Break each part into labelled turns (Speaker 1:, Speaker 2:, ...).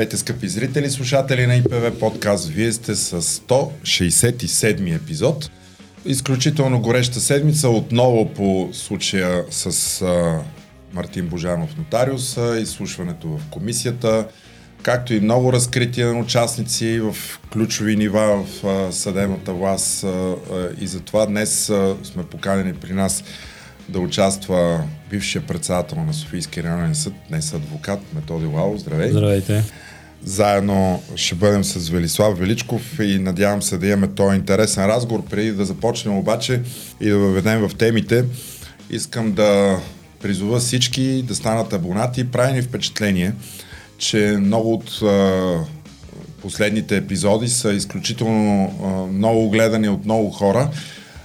Speaker 1: Здравейте, скъпи зрители, слушатели на ИПВ подкаст. Вие сте с 167 епизод. Изключително гореща седмица, отново по случая с а, Мартин Божанов нотариус, изслушването в комисията, както и много разкрития на участници в ключови нива в а, съдебната власт. А, и затова днес а, сме поканени при нас да участва бившия председател на Софийския районен съд, днес адвокат Методи Лао. Здравей!
Speaker 2: Здравейте!
Speaker 1: Заедно ще бъдем с Велислав Величков и надявам се да имаме този интересен разговор. Преди да започнем обаче и да въведем в темите, искам да призова всички да станат абонати. Прави ни впечатление, че много от а, последните епизоди са изключително а, много гледани от много хора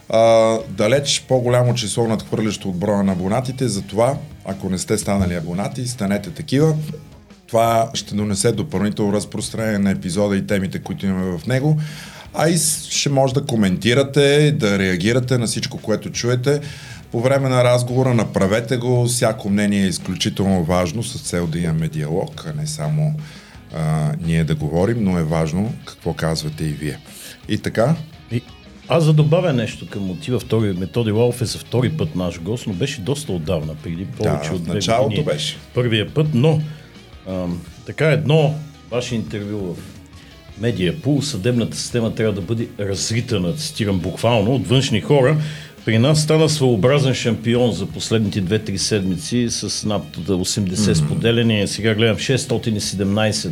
Speaker 1: а, далеч по-голямо число надхвърлящо от броя на абонатите, затова, ако не сте станали абонати, станете такива. Това ще донесе допълнително разпространение на епизода и темите, които имаме в него. А и ще може да коментирате, да реагирате на всичко, което чуете. По време на разговора направете го. Всяко мнение е изключително важно с цел да имаме диалог, а не само а, ние да говорим, но е важно какво казвате и вие. И така,
Speaker 2: аз за добавя нещо към мотива. Втори Методи Лалов е за втори път наш гост, но беше доста отдавна, преди повече
Speaker 1: да,
Speaker 2: от две
Speaker 1: началото
Speaker 2: години.
Speaker 1: беше.
Speaker 2: Първия път, но така едно ваше интервю в Медиа Пул, съдебната система трябва да бъде разритана, цитирам буквално, от външни хора, при нас стана своеобразен шампион за последните 2-3 седмици с над 80 mm-hmm. споделяния. Сега гледам 617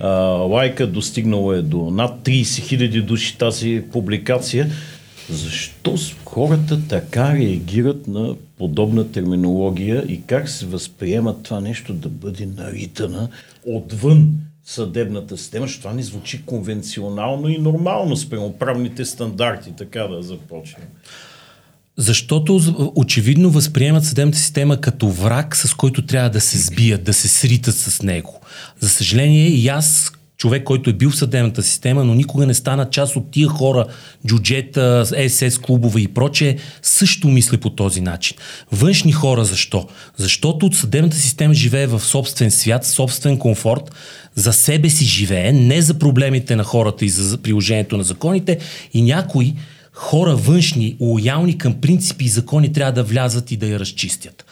Speaker 2: а, лайка, достигнало е до над 30 хиляди души тази публикация. Защо хората така реагират на подобна терминология и как се възприемат това нещо да бъде наритана отвън съдебната система, защото това не звучи конвенционално и нормално спрямо правните стандарти, така да започнем.
Speaker 3: Защото очевидно възприемат съдебната система като враг, с който трябва да се сбият, да се сритат с него. За съжаление, и аз, човек, който е бил в съдебната система, но никога не стана част от тия хора, джуджета, СС клубове и прочее, също мисля по този начин. Външни хора защо? Защото от съдебната система живее в собствен свят, собствен комфорт, за себе си живее, не за проблемите на хората и за приложението на законите и някои хора външни, лоялни към принципи и закони трябва да влязат и да я разчистят.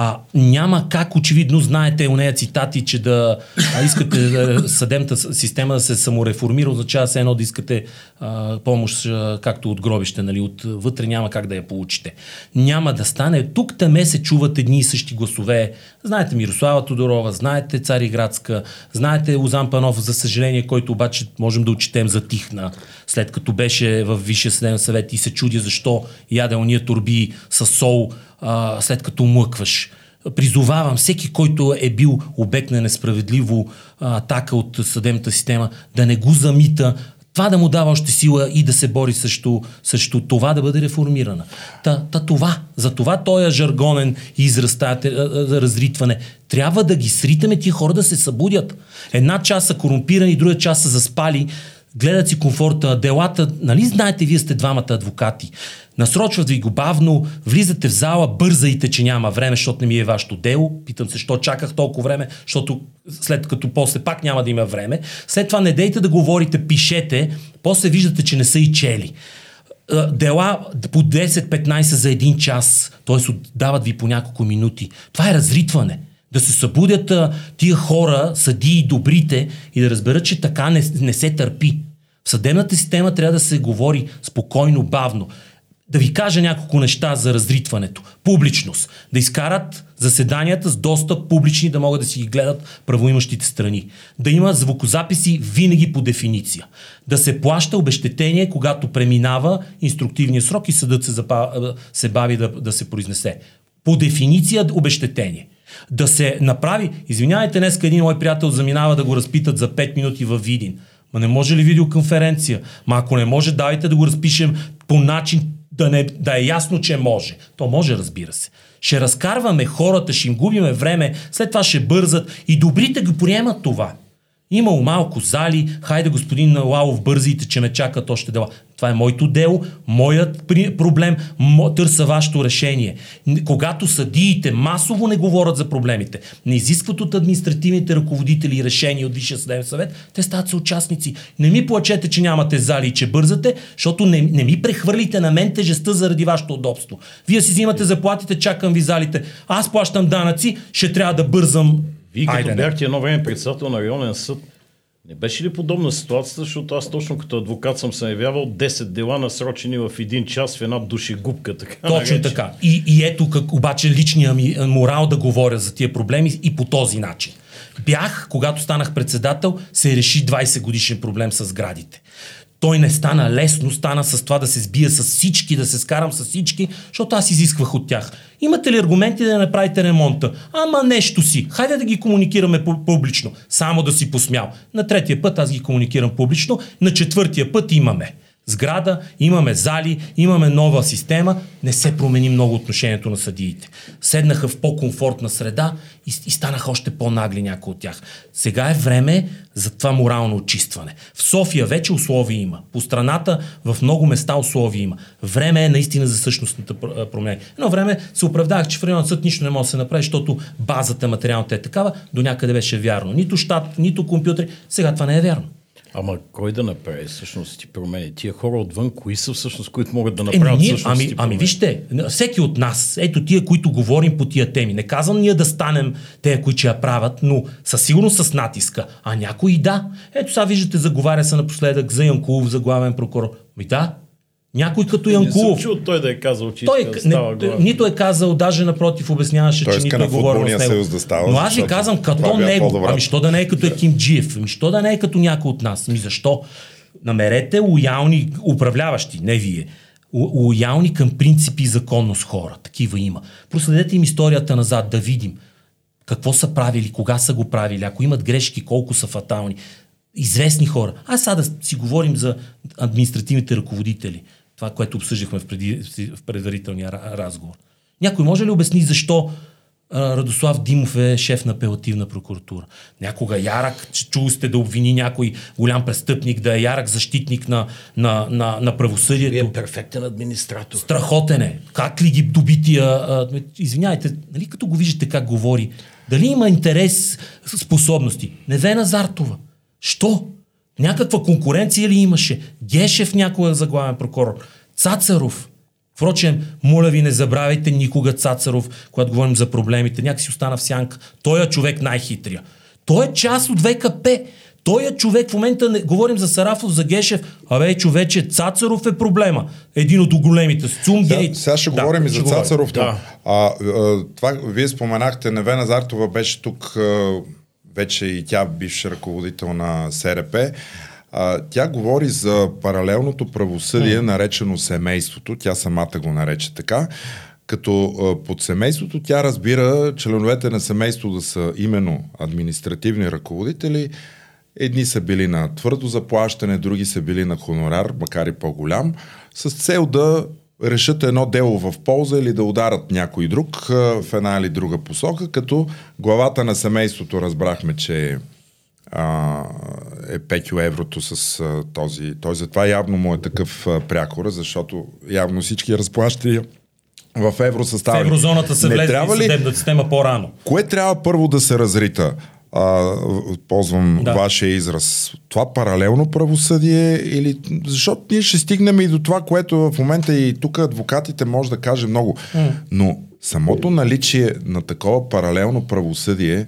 Speaker 3: А, няма как, очевидно, знаете у нея цитати, че да а, искате съдебната система да се самореформира, означава се едно да искате а, помощ, а, както от гробище, нали, отвътре няма как да я получите. Няма да стане. Тук таме се чуват едни и същи гласове. Знаете Мирослава Тодорова, знаете Цариградска, знаете Озан Панов, за съжаление, който обаче можем да отчетем за тихна, след като беше в Висшия съдебен съвет и се чудя защо яде уния турби с сол, а, след като млъкваш. Призовавам всеки, който е бил обект на несправедливо а, атака от съдебната система, да не го замита, това да му дава още сила и да се бори срещу, срещу това да бъде реформирана. Та, та това, за това този е жаргонен израз, тази разритване, трябва да ги сритаме тия хора да се събудят. Една част са корумпирани, друга част са заспали, гледат си комфорта, делата, нали знаете, вие сте двамата адвокати. Насрочват ви го бавно, влизате в зала, бързайте, че няма време, защото не ми е вашето дело. Питам се, що чаках толкова време, защото след като после пак няма да има време. След това не дейте да говорите, пишете, после виждате, че не са и чели дела по 10-15 за един час, т.е. дават ви по няколко минути. Това е разритване. Да се събудят а, тия хора, съди и добрите и да разберат, че така не, не се търпи. Съдебната система трябва да се говори спокойно, бавно. Да ви кажа няколко неща за разритването. Публичност. Да изкарат заседанията с доста публични, да могат да си ги гледат правоимащите страни. Да има звукозаписи винаги по дефиниция. Да се плаща обещетение, когато преминава инструктивния срок и съдът се, запа, се бави да, да се произнесе. По дефиниция обещетение да се направи. Извинявайте, днес един мой приятел заминава да го разпитат за 5 минути във Видин. Ма не може ли видеоконференция? Ма ако не може, дайте да го разпишем по начин да, не, да е ясно, че може. То може, разбира се. Ще разкарваме хората, ще им губиме време, след това ще бързат и добрите го приемат това. Имало малко зали, хайде господин Лалов, бързите, че ме чакат още дела. Това е моето дело, моят проблем, мо, търса вашето решение. Когато съдиите масово не говорят за проблемите, не изискват от административните ръководители решения от Висшия съдебен съвет, те стават съучастници. Не ми плачете, че нямате зали и че бързате, защото не, не ми прехвърлите на мен тежестта заради вашето удобство. Вие си взимате заплатите, чакам ви залите. Аз плащам данъци, ще трябва да бързам.
Speaker 2: Вие като бяхте едно време председател на районен съд, не беше ли подобна ситуацията, защото аз точно като адвокат съм се явявал 10 дела насрочени в един час в една душегубка. Така,
Speaker 3: точно нарече. така. И, и ето как обаче личния ми морал да говоря за тия проблеми и по този начин. Бях, когато станах председател, се реши 20 годишен проблем с градите той не стана лесно, стана с това да се сбия с всички, да се скарам с всички, защото аз изисквах от тях. Имате ли аргументи да направите ремонта? Ама нещо си. Хайде да ги комуникираме публично. Само да си посмял. На третия път аз ги комуникирам публично, на четвъртия път имаме сграда, имаме зали, имаме нова система, не се промени много отношението на съдиите. Седнаха в по-комфортна среда и, и станаха още по-нагли някои от тях. Сега е време за това морално очистване. В София вече условия има. По страната в много места условия има. Време е наистина за същностната промяна. Едно време се оправдах, че в районен съд нищо не може да се направи, защото базата материалната е такава, до някъде беше вярно. Нито щат, нито компютри. Сега това не е вярно.
Speaker 2: Ама кой да направи всъщност ти промени? Тия хора отвън, кои са всъщност, които могат да направят е,
Speaker 3: ние, ами, ами вижте, всеки от нас, ето тия, които говорим по тия теми, не казвам ние да станем те, които я правят, но със сигурност с натиска. А някои да. Ето сега виждате, заговаря се напоследък за Янкулов, за главен прокурор. Ми да, някой като Янкулов. Не
Speaker 2: чул той да е казал, че той, да става не,
Speaker 3: Нито е казал, даже напротив обясняваше,
Speaker 1: той
Speaker 3: че нито е говорил с него.
Speaker 1: Да става,
Speaker 3: Но аз ви казвам, като него, ами що да не е като Еким Джиев, ами що да не е като някой от нас, ми защо? Намерете лоялни управляващи, не вие. Лоялни към принципи и законност хора. Такива има. Проследете им историята назад, да видим какво са правили, кога са го правили, ако имат грешки, колко са фатални. Известни хора. А сега да си говорим за административните ръководители това, което обсъждахме в, преди, в предварителния разговор. Някой може ли обясни защо Радослав Димов е шеф на апелативна прокуратура? Някога ярък, чул сте да обвини някой голям престъпник, да е ярък защитник на, на, на, на правосъдието. Вие
Speaker 2: е перфектен администратор.
Speaker 3: Страхотен е. Как ли ги доби тия... А, извиняйте, нали като го виждате как говори, дали има интерес, способности? Невена Зартова. Що? Някаква конкуренция ли имаше? Гешев някога за главен прокурор. Цацаров. Впрочем, моля ви не забравяйте никога Цацаров, когато говорим за проблемите. Някак си остана в сянка. Той е човек най-хитрия. Той е част от ВКП. Той е човек, в момента не, говорим за Сарафов, за Гешев, абе човече, Цацаров е проблема. Един от големите. Цумгейт.
Speaker 1: Сега, сега ще да, говорим и за Цацаров. Да. А, а, това, вие споменахте, Невена Зартова беше тук а, вече и тя бивш ръководител на СРП. А, тя говори за паралелното правосъдие, наречено семейството. Тя самата го нарече така. Като а, под семейството тя разбира членовете на семейство да са именно административни ръководители. Едни са били на твърдо заплащане, други са били на хонорар, макар и по-голям, с цел да решат едно дело в полза или да ударат някой друг в една или друга посока, като главата на семейството разбрахме, че а, е пекил еврото с а, този. Той затова явно му е такъв а, прякора, защото явно всички разплащания в евро състави.
Speaker 3: В еврозоната се влезе ли... съдебната система по-рано.
Speaker 1: Кое трябва първо да се разрита? А, ползвам да. вашия израз. Това паралелно правосъдие или... Защото ние ще стигнем и до това, което в момента и тук адвокатите може да каже много. Mm. Но самото наличие на такова паралелно правосъдие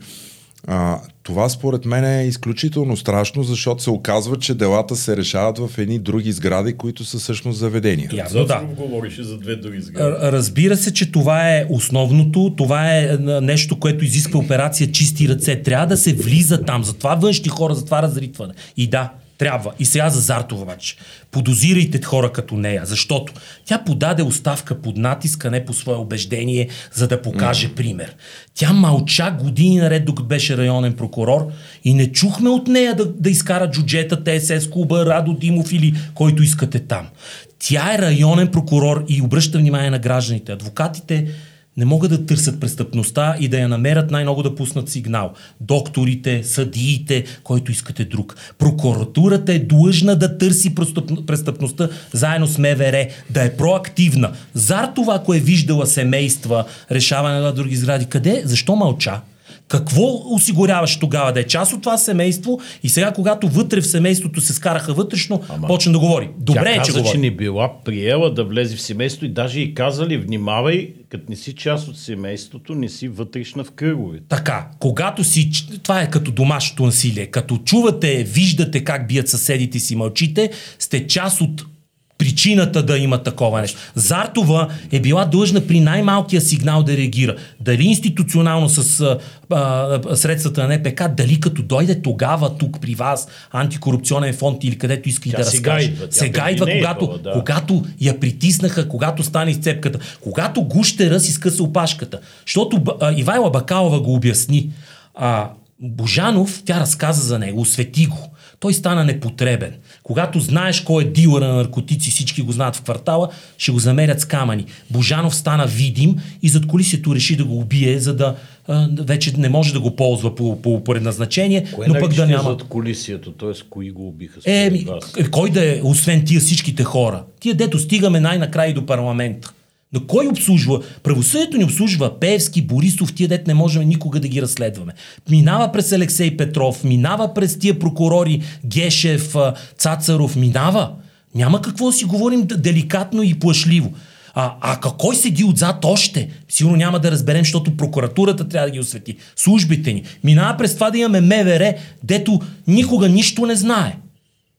Speaker 1: а, това според мен е изключително страшно, защото се оказва, че делата се решават в едни други сгради, които са всъщност заведения.
Speaker 2: Явно да. говориш за две други сгради.
Speaker 3: Разбира се, че това е основното, това е нещо, което изисква операция чисти ръце. Трябва да се влиза там, затова външни хора, затова разритване. И да, трябва. И сега за Зартова обаче. Подозирайте хора като нея, защото тя подаде оставка под натиска, не по свое убеждение, за да покаже mm. пример. Тя мълча години наред, докато беше районен прокурор и не чухме от нея да, да изкара джуджета, ТСС клуба, Радо Димов или който искате там. Тя е районен прокурор и обръща внимание на гражданите. Адвокатите не могат да търсят престъпността и да я намерят най-много да пуснат сигнал. Докторите, съдиите, който искате друг. Прокуратурата е длъжна да търси престъпността заедно с МВР, да е проактивна. Зар това, ако е виждала семейства, решаване на други сгради, къде? Защо мълча? Какво осигуряваш тогава да е част от това семейство и сега, когато вътре в семейството се скараха вътрешно, Ама, почна да говори. Добре
Speaker 2: тя
Speaker 3: е,
Speaker 2: каза,
Speaker 3: че говори.
Speaker 2: че не била приела да влезе в семейство и даже и казали, внимавай, като не си част от семейството, не си вътрешна в кръговете.
Speaker 3: Така, когато си, това е като домашното насилие, като чувате, виждате как бият съседите си, мълчите, сте част от причината да има такова нещо. Зартова е била длъжна при най-малкия сигнал да реагира. Дали институционално с а, а, средствата на НПК, дали като дойде тогава тук при вас антикорупционен фонд или където иска и да
Speaker 2: сега
Speaker 3: разкаже.
Speaker 2: Идва,
Speaker 3: сега идва, когато,
Speaker 2: идвала, да.
Speaker 3: когато я притиснаха, когато стане изцепката, когато гущера си скъса опашката. Защото а, Ивайла Бакалова го обясни. А, Божанов, тя разказа за него, освети го. Той стана непотребен. Когато знаеш кой е дилъра на наркотици, всички го знаят в квартала, ще го замерят с камъни. Божанов стана видим и зад колисието реши да го убие, за да а, вече не може да го ползва по, по предназначение,
Speaker 2: Кое
Speaker 3: но пък да няма.
Speaker 2: зад колисието, т.е. кои го убиха
Speaker 3: Еми,
Speaker 2: вас?
Speaker 3: кой да е, освен тия всичките хора? Тия дето стигаме най-накрая и до парламента. Но кой обслужва? Правосъдието ни обслужва Певски, Борисов, тия дет не можем никога да ги разследваме. Минава през Алексей Петров, минава през тия прокурори Гешев, Цацаров, минава. Няма какво да си говорим деликатно и плашливо. А, а кой седи отзад още? Сигурно няма да разберем, защото прокуратурата трябва да ги освети. Службите ни. Минава през това да имаме МВР, дето никога нищо не знае.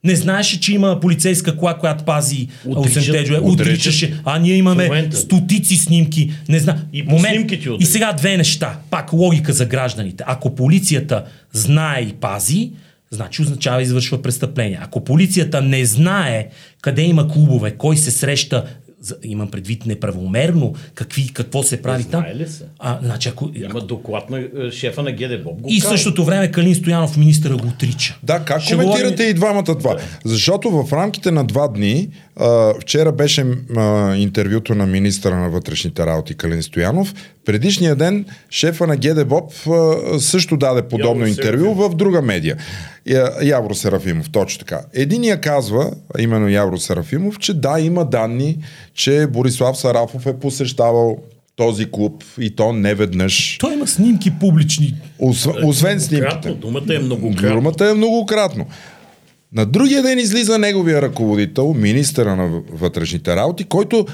Speaker 3: Не знаеше, че има полицейска кола, която пази
Speaker 2: Отричат.
Speaker 3: 8 джуе.
Speaker 1: Отричат.
Speaker 3: Отричаше. А ние имаме
Speaker 2: момента.
Speaker 3: стотици снимки. Не знам.
Speaker 2: И снимките
Speaker 3: И сега две неща. Пак логика за гражданите. Ако полицията знае и пази, значи означава извършва престъпление. Ако полицията не знае къде има клубове, кой се среща, имам предвид неправомерно, какви, какво се прави там.
Speaker 2: знае ли се?
Speaker 3: А, значи, ако,
Speaker 2: Има доклад на е, шефа на ГДБОП. Го
Speaker 3: и в същото време Калин Стоянов, министъра, го отрича.
Speaker 1: Да, как
Speaker 3: Ще
Speaker 1: коментирате
Speaker 3: говорим-
Speaker 1: и двамата това? Защото в рамките на два дни, а, вчера беше а, интервюто на министра на вътрешните работи Калин Стоянов, предишния ден шефа на ГДБОП а, също даде подобно
Speaker 2: Явор
Speaker 1: интервю
Speaker 2: Серафимов.
Speaker 1: в друга медия. Я- Явро Серафимов, точно така. Единия казва, именно Явро Серафимов, че да, има данни, че Борислав Сарафов е посещавал този клуб и то не веднъж.
Speaker 3: Той има снимки публични.
Speaker 1: Освен, освен снимките.
Speaker 2: Думата е многократно.
Speaker 1: Думата е многократно. На другия ден излиза неговия ръководител, министъра на вътрешните работи, който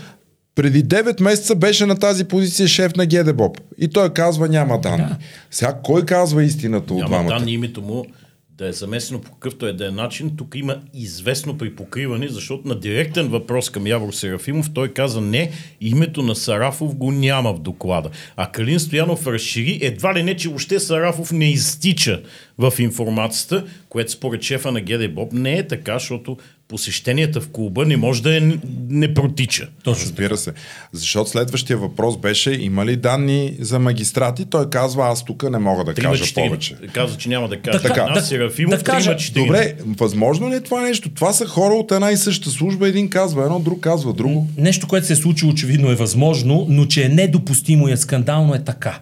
Speaker 1: преди 9 месеца беше на тази позиция шеф на ГДБОП. И той казва няма данни. Сега кой казва истината от
Speaker 2: Няма
Speaker 1: двамата?
Speaker 2: данни името му да е замесено по какъвто е да е начин. Тук има известно припокриване, защото на директен въпрос към Явор Серафимов той каза не, името на Сарафов го няма в доклада. А Калин Стоянов разшири едва ли не, че въобще Сарафов не изтича в информацията, което според шефа на ГДБОП не е така, защото посещенията в клуба не може да е, не протича.
Speaker 3: Точно.
Speaker 1: Разбира се. Защото следващия въпрос беше има ли данни за магистрати? Той казва аз тук не мога да
Speaker 2: Трима,
Speaker 1: кажа повече.
Speaker 2: Каза, че няма да каже.
Speaker 3: Така,
Speaker 2: Така,
Speaker 3: да-
Speaker 2: Серафимов,
Speaker 3: да кажа-
Speaker 2: трима.
Speaker 1: Добре, възможно ли е това нещо? Това са хора от една и съща служба. Един казва едно, друг казва друго.
Speaker 3: Нещо, което се е случило, очевидно е възможно, но че е недопустимо и е скандално е така.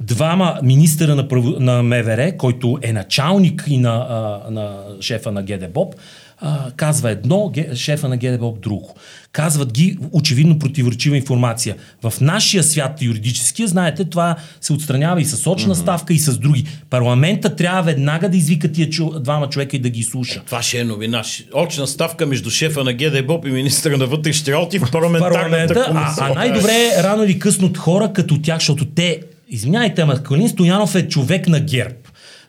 Speaker 3: Двама министъра на, право, на МВР, който е началник и на, а, на шефа на ГДБОП, а, казва едно, ге, шефа на ГДБОП друго. Казват ги очевидно противоречива информация. В нашия свят юридическия, знаете, това се отстранява и с очна mm-hmm. ставка и с други. Парламента трябва веднага да извика тия чу, двама човека и да ги слуша.
Speaker 2: Това ще е новина. Очна ставка между шефа на ГДБОП и министра на вътрешните работи в парламентарната
Speaker 3: парламента, а,
Speaker 2: комисия.
Speaker 3: а най-добре е рано или късно от хора като тях, защото те, извиняйте, ама Калин Стоянов е човек на ГЕРБ.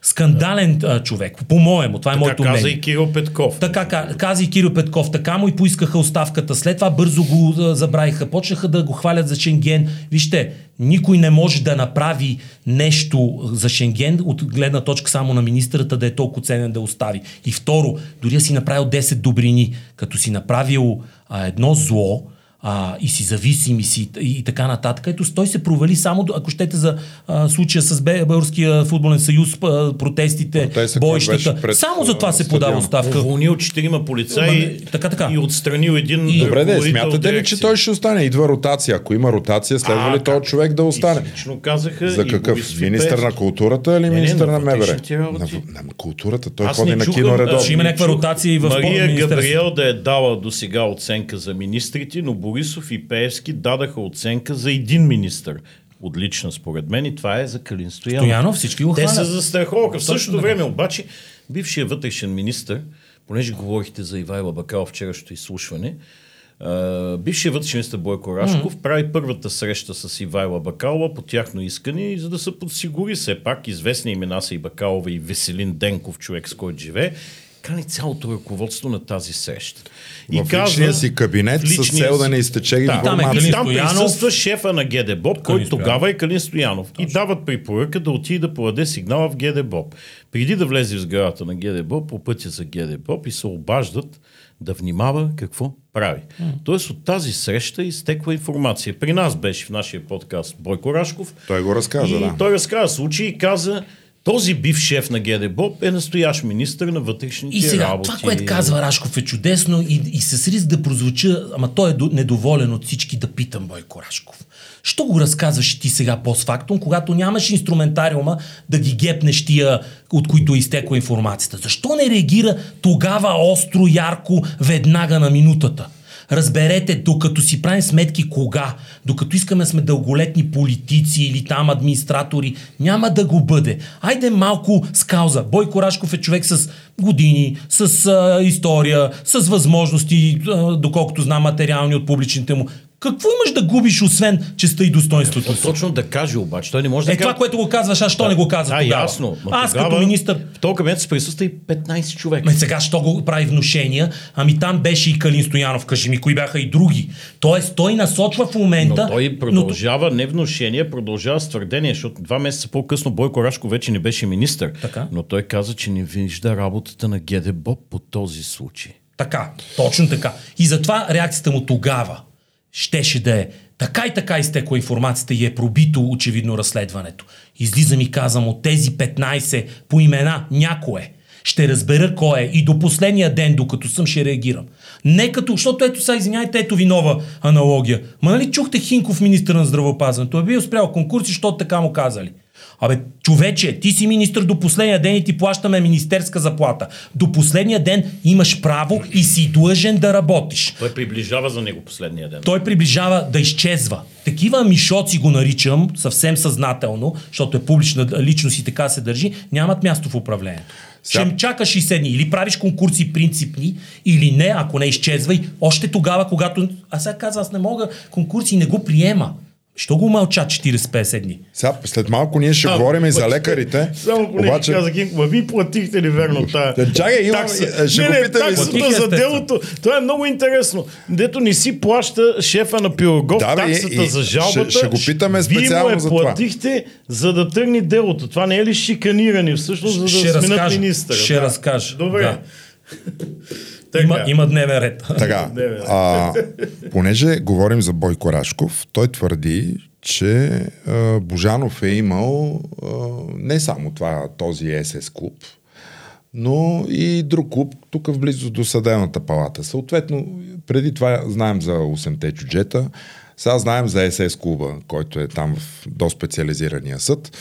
Speaker 3: Скандален а, човек, по-моему, това е
Speaker 2: Така
Speaker 3: моето
Speaker 2: каза
Speaker 3: мнение.
Speaker 2: и Кирил Петков.
Speaker 3: Така ка- каза и Киро Петков, така му и поискаха оставката. След това бързо го а, забравиха. Почнаха да го хвалят за Шенген. Вижте, никой не може да направи нещо за Шенген от гледна точка само на министърата да е толкова ценен да остави. И второ, дори да си направил 10 добрини, като си направил а, едно зло, а, и си зависим и, си, и така нататък. Ето той се провали само, до- ако щете за а, случая с Българския футболен съюз, а, протестите,
Speaker 1: Протеста,
Speaker 3: бойщата.
Speaker 1: пред,
Speaker 3: Само за това се подава оставка.
Speaker 2: Уволнил четирима полицаи
Speaker 3: така, така.
Speaker 2: и отстранил един
Speaker 3: И-
Speaker 1: Добре, де,
Speaker 2: ръководител
Speaker 1: смятате ли, че той ще остане? Идва ротация. Ако има ротация, следва ли този човек да остане?
Speaker 2: Лично казаха
Speaker 1: За какъв? Министър на културата или министър
Speaker 2: на
Speaker 1: МВР? На, на, културата. Той ходи на кино
Speaker 2: да,
Speaker 1: редовно.
Speaker 3: Ще има някаква ротация и в
Speaker 2: Мария. Габриел да е дала до сега оценка за министрите, но Борисов и Пеевски дадаха оценка за един министр. Отлична според мен и това е за Калин Стоянов.
Speaker 3: Стоянов, всички го
Speaker 2: Те се
Speaker 3: хванат.
Speaker 2: застраховаха. В същото време обаче бившия вътрешен министр, понеже говорихте за Ивайла Бакалов вчерашното изслушване, а, бившият вътрешен министр Бойко Рашков прави първата среща с Ивайла Бакалова по тяхно искане, и за да се подсигури все пак известни имена са и Бакалова и Веселин Денков, човек с който живее, кани цялото ръководство на тази среща.
Speaker 1: В личния си кабинет с цел да не изтече
Speaker 2: да,
Speaker 1: информация.
Speaker 3: Там е
Speaker 2: и там присъства шефа на ГДБОП, който тогава е Калин Стоянов. И дават препоръка да отиде да подаде сигнала в ГДБОП. Преди да влезе в сградата на ГДБОП, по пътя за ГДБОП и се обаждат да внимава какво прави. Тоест от тази среща изтекла информация. При нас беше в нашия подкаст Бойко Рашков.
Speaker 1: Той го разказа,
Speaker 2: и
Speaker 1: да.
Speaker 2: той разказа случай и каза, този бив шеф на ГДБОП е настоящ министр на вътрешните
Speaker 3: И сега,
Speaker 2: работи.
Speaker 3: това, което казва Рашков е чудесно и, и с риск да прозвуча, ама той е до- недоволен от всички да питам Бойко Рашков. Що го разказваш ти сега постфактум, когато нямаш инструментариума да ги гепнеш тия, от които е изтекла информацията? Защо не реагира тогава остро, ярко, веднага на минутата? Разберете, докато си правим сметки кога, докато искаме сме дълголетни политици или там администратори, няма да го бъде. Айде малко с кауза. Бойко Рашков е човек с години, с а, история, с възможности, а, доколкото знам материални от публичните му. Какво имаш да губиш, освен честа и достоинството си?
Speaker 2: Точно да каже обаче. Той не може да
Speaker 3: Е, това,
Speaker 2: каже-
Speaker 3: което го казваш, аз що не го каза
Speaker 2: Да,
Speaker 3: тогава?
Speaker 2: ясно. Но
Speaker 3: Аз
Speaker 2: тогава
Speaker 3: като министър
Speaker 2: В този кабинет се присъства и 15 човека.
Speaker 3: Ме сега, що го прави внушения? Ами там беше и Калин Стоянов, кажи ми, кои бяха и други. Тоест, той насочва в момента...
Speaker 2: Но той продължава не внушение, продължава с твърдение, защото два месеца по-късно Бойко Рашко вече не беше министър.
Speaker 3: Така.
Speaker 2: Но той каза, че не вижда работата на ГДБОП по този случай.
Speaker 3: Така, точно така. И затова реакцията му тогава щеше да е така и така изтекла информацията и е пробито очевидно разследването. Излизам и казвам от тези 15 по имена някое. Ще разбера кой е и до последния ден, докато съм, ще реагирам. Не като, защото ето сега, извиняйте, ето ви нова аналогия. Ма нали чухте Хинков, министър на здравеопазването, е бил спрял конкурси, защото така му казали. Абе, човече, ти си министр до последния ден и ти плащаме министерска заплата. До последния ден имаш право и си длъжен да работиш.
Speaker 2: Той приближава за него последния ден.
Speaker 3: Той приближава да изчезва. Такива мишоци го наричам съвсем съзнателно, защото е публична личност и така се държи, нямат място в управлението.
Speaker 1: Сега-
Speaker 3: Ще им чака 60 дни. Или правиш конкурси принципни, или не, ако не изчезвай. Още тогава, когато... Аз сега казвам, аз не мога конкурси, не го приема. Що го мълча 40-50 дни?
Speaker 1: Сега, след малко ние ще говорим и за лекарите.
Speaker 2: Само поне
Speaker 1: обаче,
Speaker 2: казах, ма ви платихте ли верно тая
Speaker 1: Да, чакай, имам-
Speaker 2: такса?
Speaker 1: е, ще
Speaker 2: не,
Speaker 1: го
Speaker 2: не, таксата за делото. Това е много интересно. Дето не си плаща шефа на Пирогов
Speaker 1: Да,
Speaker 2: таксата
Speaker 1: и-
Speaker 2: за жалбата.
Speaker 1: ще- ще го питаме
Speaker 2: Вие
Speaker 1: специално
Speaker 2: му е
Speaker 1: за това.
Speaker 2: платихте, за да тръгне делото. Това не е ли шиканиране всъщност, за да
Speaker 3: Ще
Speaker 2: сменят министъра?
Speaker 3: Ще
Speaker 2: да.
Speaker 3: разкажа.
Speaker 2: Добре.
Speaker 3: Да.
Speaker 2: Така.
Speaker 3: Има, има дневен ред.
Speaker 1: Така, а, понеже говорим за Бойко Рашков, той твърди, че а, Божанов е имал а, не само това, този СС клуб, но и друг клуб тук в близост до съдебната палата. Съответно, преди това знаем за 8-те чуджета, сега знаем за СС клуба, който е там в до специализирания съд.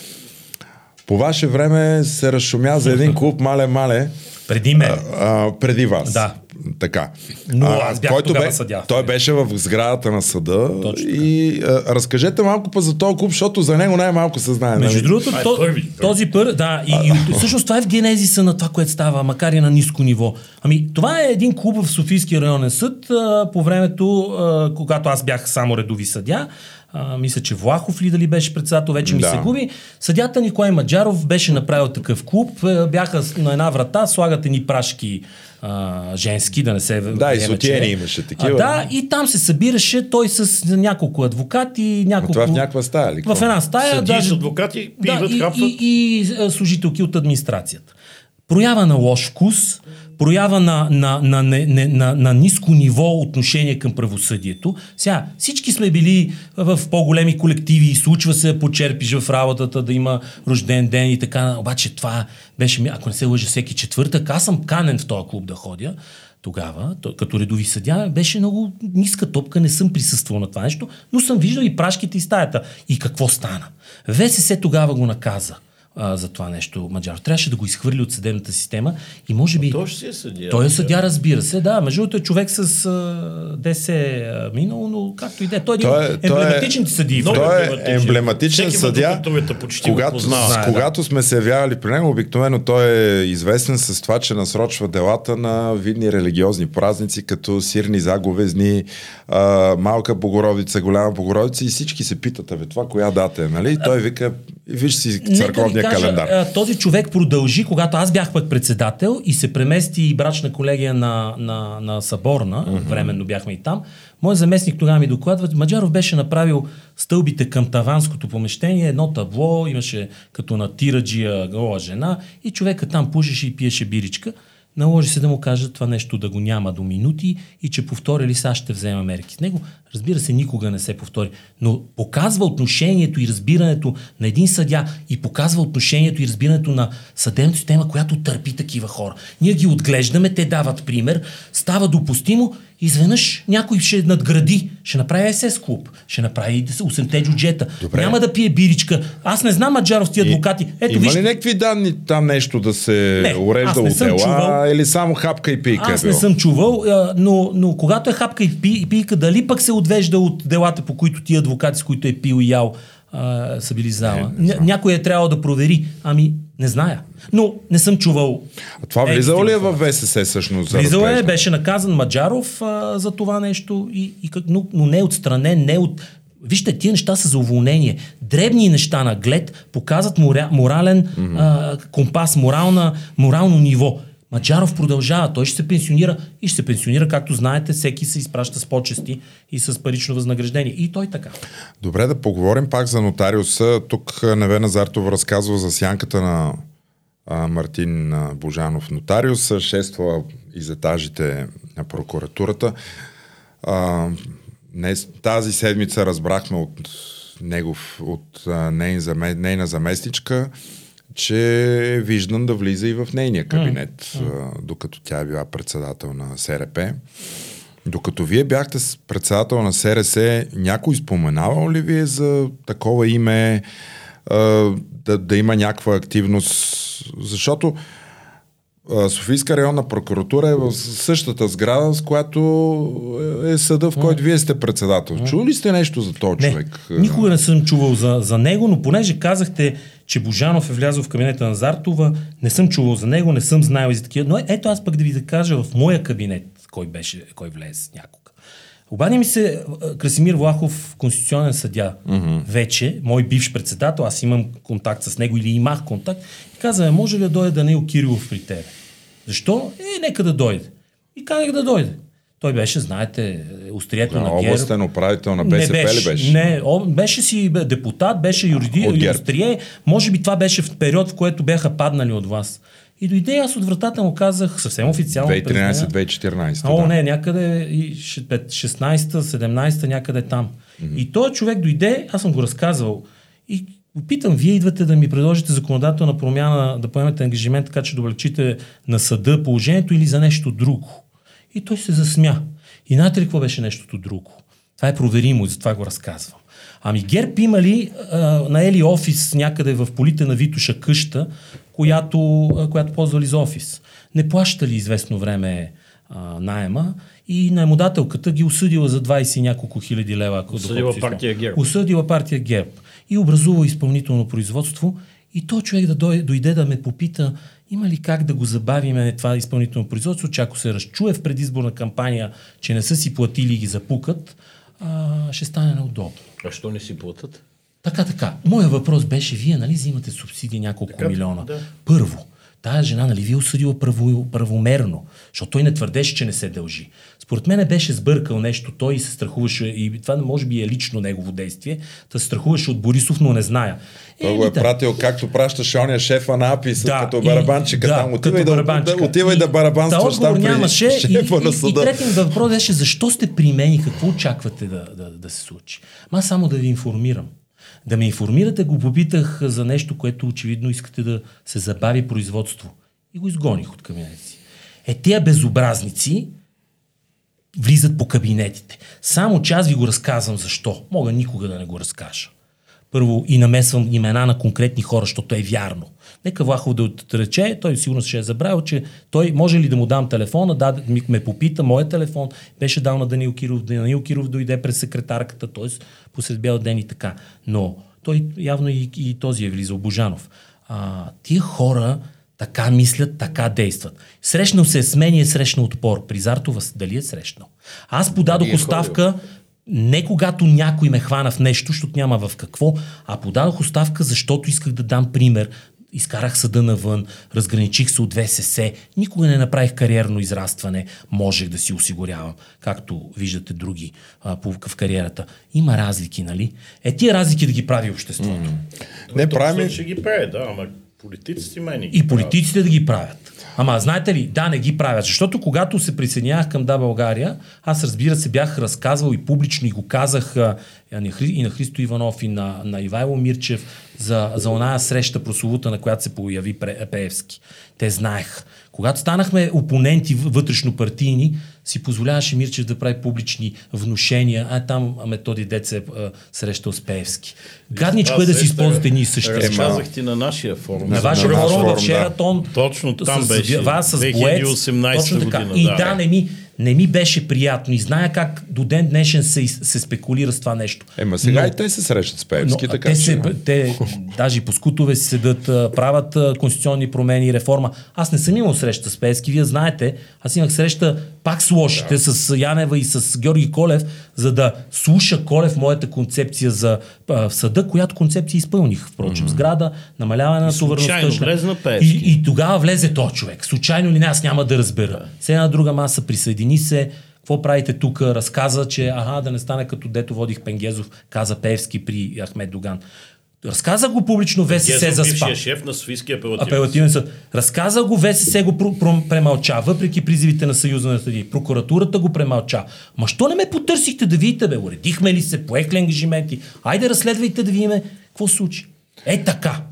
Speaker 1: По ваше време се разшумя за един клуб Мале-Мале,
Speaker 3: Преди мен.
Speaker 1: а, преди вас.
Speaker 3: Да.
Speaker 1: Така.
Speaker 3: Но аз бях тогава съдия.
Speaker 1: Той беше в сградата на съда.
Speaker 3: Точно
Speaker 1: и а, разкажете малко па за този клуб, защото за него най-малко се знае.
Speaker 3: Между
Speaker 1: нали?
Speaker 3: другото, то,
Speaker 2: първи.
Speaker 3: този пър, да, и, и всъщност това е в генезиса на това, което става, макар и на ниско ниво. Ами, това е един клуб в Софийския районен съд а, по времето, а, когато аз бях само редови съдя. А, мисля, че Влахов ли дали беше председател, вече ми
Speaker 1: Да.
Speaker 3: се губи. Съдята Николай Маджаров беше направил такъв клуб. Е, Бяха на една врата, слагат едни прашки а, женски, да не се
Speaker 1: Да, и
Speaker 3: че-
Speaker 1: имаше такива.
Speaker 3: А, да, и там се събираше той с няколко адвокати, няколко...
Speaker 1: това в някаква стая ли?
Speaker 3: В една стая.
Speaker 2: Съдии
Speaker 3: даже-
Speaker 2: адвокати пиват,
Speaker 3: да, и,
Speaker 2: хапват.
Speaker 3: и, и, а, служителки от администрацията. Проява на лош вкус, проява на, на, на, на, на, на, на ниско ниво отношение към правосъдието. Сега, всички сме били в по-големи колективи и случва се почерпиш в работата да има рожден ден и така. Обаче това беше, ако не се лъжа, всеки четвъртък. Аз съм канен в този клуб да ходя тогава, като редови съдя, беше много ниска топка, не съм присъствал на това нещо, но съм виждал и прашките и стаята. И какво стана? ВСС тогава го наказа а, за това нещо Маджаров. Трябваше да го изхвърли от съдебната система и може би...
Speaker 2: той ще си е съдия.
Speaker 3: Той е съдя, разбира се, да. Между другото е човек с а, ДС минало, но както и да е. Той е
Speaker 1: Той е-
Speaker 3: един емблематичен съдии.
Speaker 2: Много
Speaker 1: Той е
Speaker 2: емблематичен.
Speaker 1: емблематичен съдия.
Speaker 2: го
Speaker 1: Когато,
Speaker 2: познава.
Speaker 1: с, когато сме се явявали при него, обикновено той е известен с това, че насрочва делата на видни религиозни празници, като сирни заговезни, а, малка Богородица, голяма Богородица и всички се питат, абе това коя дата е, нали? Той вика, виж си църковния
Speaker 3: кажа,
Speaker 1: календар.
Speaker 3: този човек продължи, когато аз бях пък председател и се премести и брачна колегия на, на, на Съборна, mm-hmm. временно бяхме и там. Мой заместник тогава ми докладва, Маджаров беше направил стълбите към таванското помещение, едно табло, имаше като на тираджия гола жена и човека там пушеше и пиеше биричка. Наложи се да му кажа това нещо да го няма до минути и че повтори ли сега ще взема мерки с него. Разбира се, никога не се повтори. Но показва отношението и разбирането на един съдя и показва отношението и разбирането на съдебната система, която търпи такива хора. Ние ги отглеждаме, те дават пример, става допустимо, изведнъж някой ще надгради, ще направи СС клуб, ще направи 8-те джуджета.
Speaker 1: Добре.
Speaker 3: Няма да пие биричка. Аз не знам Маджаров ти адвокати. Ето
Speaker 1: Има
Speaker 3: виж,
Speaker 1: ли някакви данни там нещо да се
Speaker 3: Не, аз
Speaker 1: урежда
Speaker 3: не
Speaker 1: от дела
Speaker 3: чувал.
Speaker 1: или само хапка и пийка
Speaker 3: Аз
Speaker 1: е
Speaker 3: не
Speaker 1: било?
Speaker 3: съм чувал, но, но когато е хапка и пи, и пийка, дали пък се отвежда от делата, по които ти адвокати, с които е пил и ял, а, са били зала.
Speaker 1: Не, не
Speaker 3: Ня, някой е трябвало да провери. Ами, не зная. Но не съм чувал.
Speaker 1: А това
Speaker 3: Е,
Speaker 1: влизало ли е в ВСС всъщност? за
Speaker 3: Влизал е, беше наказан Маджаров а, за това нещо, и, и но, но не отстранен, не от... Вижте, тия неща са за уволнение. Дребни неща на глед показват моря, морален mm-hmm. а, компас, морална, морално ниво. Маджаров продължава, той ще се пенсионира и ще се пенсионира, както знаете, всеки се изпраща с почести и с парично възнаграждение. И той така.
Speaker 1: Добре, да поговорим пак за нотариуса. Тук Невена Зартова разказва за сянката на а, Мартин Божанов нотариус, шествала из етажите на прокуратурата. А, днес, тази седмица разбрахме от негов, от а, нейна заместничка, че е виждан да влиза и в нейния кабинет, mm. докато тя е била председател на СРП. Докато вие бяхте председател на СРС, някой споменавал ли ви е за такова име, да, да има някаква активност? Защото Софийска районна прокуратура е в същата сграда, с която е съда, в който вие сте председател. Чули ли сте нещо за този
Speaker 3: Не,
Speaker 1: човек?
Speaker 3: никога не съм чувал за, за него, но понеже казахте, че Божанов е влязъл в кабинета на Зартова, не съм чувал за него, не съм знаел и за такива. Но ето аз пък да ви да кажа в моя кабинет, кой беше, кой влезе някога. Обади ми се Красимир Влахов, конституционен съдя, mm-hmm. вече, мой бивш председател, аз имам контакт с него или имах контакт, и каза, «Е, може ли да дойде Данил Кирилов при тебе? Защо? Е, нека да дойде. И казах да дойде. Той беше, знаете, острието
Speaker 1: Да,
Speaker 3: на ГЕРБ.
Speaker 1: областен управител на БСП
Speaker 3: не беше,
Speaker 1: ли беше?
Speaker 3: Не, о, беше си депутат, беше юриди, острие. Може би това беше в период, в който бяха паднали от вас. И дойде аз от вратата му казах съвсем официално. през деня,
Speaker 1: 2013-2014.
Speaker 3: О,
Speaker 1: да.
Speaker 3: не, някъде и ш- пет- 16-та, 17-та, някъде там. Mm-hmm. И този човек дойде, аз съм го разказвал. И питам, вие идвате да ми предложите законодателна промяна, да поемете ангажимент, така че да облегчите на съда положението или за нещо друго. И той се засмя. И знаете ли какво беше нещото друго? Това е проверимо и затова го разказвам. Ами ГЕРБ има ли а, наели офис някъде в полите на Витоша къща, която, а, която ползвали за офис? Не плащали известно време а, найема и наемодателката ги осъдила за 20 и няколко хиляди лева. ако
Speaker 2: Осъдила партия. ГЕРБ.
Speaker 3: Осъдила партия ГЕРБ. И образува изпълнително производство. И то човек да дойде, дойде да ме попита, има ли как да го забавиме това изпълнително производство, че ако се разчуе в предизборна кампания, че не са си платили и ги запукат, а, ще стане неудобно.
Speaker 2: А що не си платят?
Speaker 3: Така, така. Моя въпрос беше, вие нали взимате субсидии няколко
Speaker 2: Така,
Speaker 3: милиона.
Speaker 2: да.
Speaker 3: Първо, тая жена, нали ви е осъдила право, правомерно, защото той не твърдеше, че не се дължи. Според мен беше сбъркал нещо, той се страхуваше, и това може би е лично негово действие, да се страхуваше от Борисов, но не зная.
Speaker 1: Той го е
Speaker 3: да.
Speaker 1: пратил, както пращаше ония шефа на АПИ,
Speaker 3: Да,
Speaker 1: като
Speaker 3: и-
Speaker 1: барабанчика
Speaker 3: да,
Speaker 1: там. Отивай да, да, отивай да барабанстваш
Speaker 3: Та
Speaker 1: там
Speaker 3: нямаше. И,
Speaker 1: шефа
Speaker 3: и,
Speaker 1: на
Speaker 3: и,
Speaker 1: съда.
Speaker 3: и третият въпрос беше защо сте при мен и какво очаквате да, да, да се случи. Ма само да ви информирам. Да ме информирате го попитах за нещо, което очевидно искате да се забави производство. И го изгоних от кабинета си. Е, тия безобразници влизат по кабинетите. Само че аз ви го разказвам защо. Мога никога да не го разкажа. Първо и намесвам имена на конкретни хора, защото е вярно. Нека Влахов да отрече, той сигурно ще е забравил, че той може ли да му дам телефона, да, ми- ме попита, моят телефон беше дал на Данил Киров, Данил Киров дойде през секретарката, т.е. посред бял ден и така. Но той явно и, и този е влизал, Божанов. А, тия хора така мислят, така действат. Срещнал се с мен и е срещнал отпор. При Зартова дали е срещнал? Аз подадох
Speaker 1: е
Speaker 3: оставка не когато някой ме хвана в нещо, защото няма в какво, а подадох оставка, защото исках да дам пример. Изкарах съда навън, разграничих се от ВСС, никога не направих кариерно израстване, можех да си осигурявам, както виждате други а, в кариерата. Има разлики, нали? Е, тия разлики да ги прави обществото.
Speaker 1: Не,
Speaker 2: То
Speaker 1: правим...
Speaker 2: Ще ги прави, да, ама политиците май не ги
Speaker 3: И политиците да ги правят. Ама знаете ли, да, не ги правят, защото когато се присъединявах към Да България, аз разбира се бях разказвал и публично и го казах и на Христо Иванов и на, на Ивайло Мирчев за, за оная среща прословута, на която се появи Пеевски. Те знаех. Когато станахме опоненти вътрешно партийни, си позволяваше Мирчев да прави публични внушения. А там Методи Дец е срещал с Пеевски. Гадничко е да си използвате и същи.
Speaker 2: Разказах ти на нашия форум.
Speaker 3: На вашия
Speaker 1: на
Speaker 3: форум в
Speaker 1: форум, да.
Speaker 3: Шератон.
Speaker 2: Точно там
Speaker 3: с,
Speaker 2: беше.
Speaker 3: Вас с
Speaker 2: 2018
Speaker 3: боец. Точно така.
Speaker 2: година,
Speaker 3: И
Speaker 2: да.
Speaker 3: да, не ми, не ми беше приятно. И зная как до ден днешен се, се спекулира с това нещо.
Speaker 1: Ема сега
Speaker 3: Но-
Speaker 1: и те се срещат с
Speaker 3: но,
Speaker 1: Певски, така
Speaker 3: те,
Speaker 1: че...
Speaker 3: се, те даже и по скутове си седат, правят конституционни промени и реформа. Аз не съм имал среща с Пески, вие знаете. Аз имах среща пак с лошите, да. с Янева и с Георги Колев, за да слуша Колев моята концепция за а, съда, която концепция изпълних. Впрочем, mm-hmm. сграда, намаляване на
Speaker 2: Пеевски.
Speaker 3: И, и тогава влезе този човек. Случайно ли не, аз няма да разбера. Се една друга маса присъедини се. Какво правите тук? Разказа, че аха, да не стане като дето водих Пенгезов, каза Певски при Ахмед Доган. Разказа го публично ВСС за спа.
Speaker 2: шеф на Софийския апелативен.
Speaker 3: Апелативен съд. Разказа го, ВСС го про- про- премълча, въпреки призивите на Съюза на съди. Прокуратурата го премълча. Ма що не ме потърсихте да видите, бе? Уредихме ли се, поех ли ангажименти? Айде разследвайте да видиме какво се случи. Е така.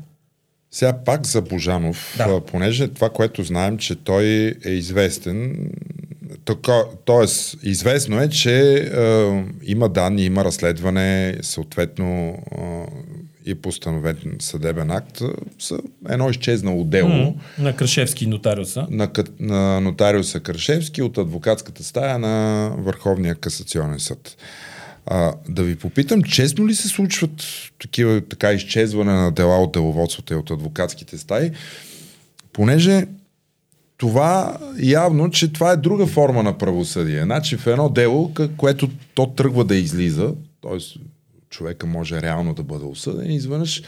Speaker 1: Сега пак за Божанов,
Speaker 3: Да.
Speaker 1: да. понеже това, което знаем, че той е известен, така, тоест известно е, че е, има данни, има разследване, съответно е, и постановен съдебен акт, са едно изчезнало дело.
Speaker 3: М, На Крашевски нотариуса.
Speaker 1: на, на нотариуса Крашевски от адвокатската стая на Върховния касационен съд. А, да ви попитам, честно ли се случват такива така изчезване на дела от деловодството и от адвокатските стаи, понеже това явно, че това е друга форма на правосъдие. Значи в едно дело, което то тръгва да излиза, т.е. човека може реално да бъде осъден, изведнъж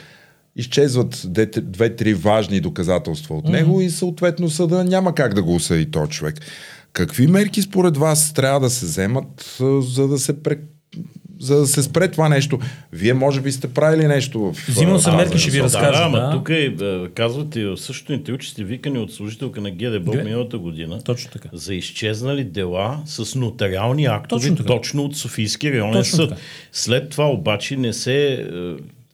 Speaker 1: изчезват две-три важни доказателства от него и съответно съда няма как да го осъди този човек. Какви мерки според вас трябва да се вземат, за да се пре... за да се спре това нещо? Вие може би сте правили нещо в...
Speaker 3: Взимал съм мерки, ще ви.
Speaker 2: Да,
Speaker 3: разкажа.
Speaker 2: да, ама
Speaker 3: да.
Speaker 2: тук е, е, казвате в същото интервю, че сте викани от служителка на ГДБ
Speaker 3: Ге-
Speaker 2: миналата година
Speaker 3: Точно така.
Speaker 2: за изчезнали дела с нотариални актове
Speaker 3: Точно
Speaker 2: точно,
Speaker 3: така.
Speaker 2: точно от Софийския районен
Speaker 3: Точно
Speaker 2: съд.
Speaker 3: така.
Speaker 2: След това обаче не се е,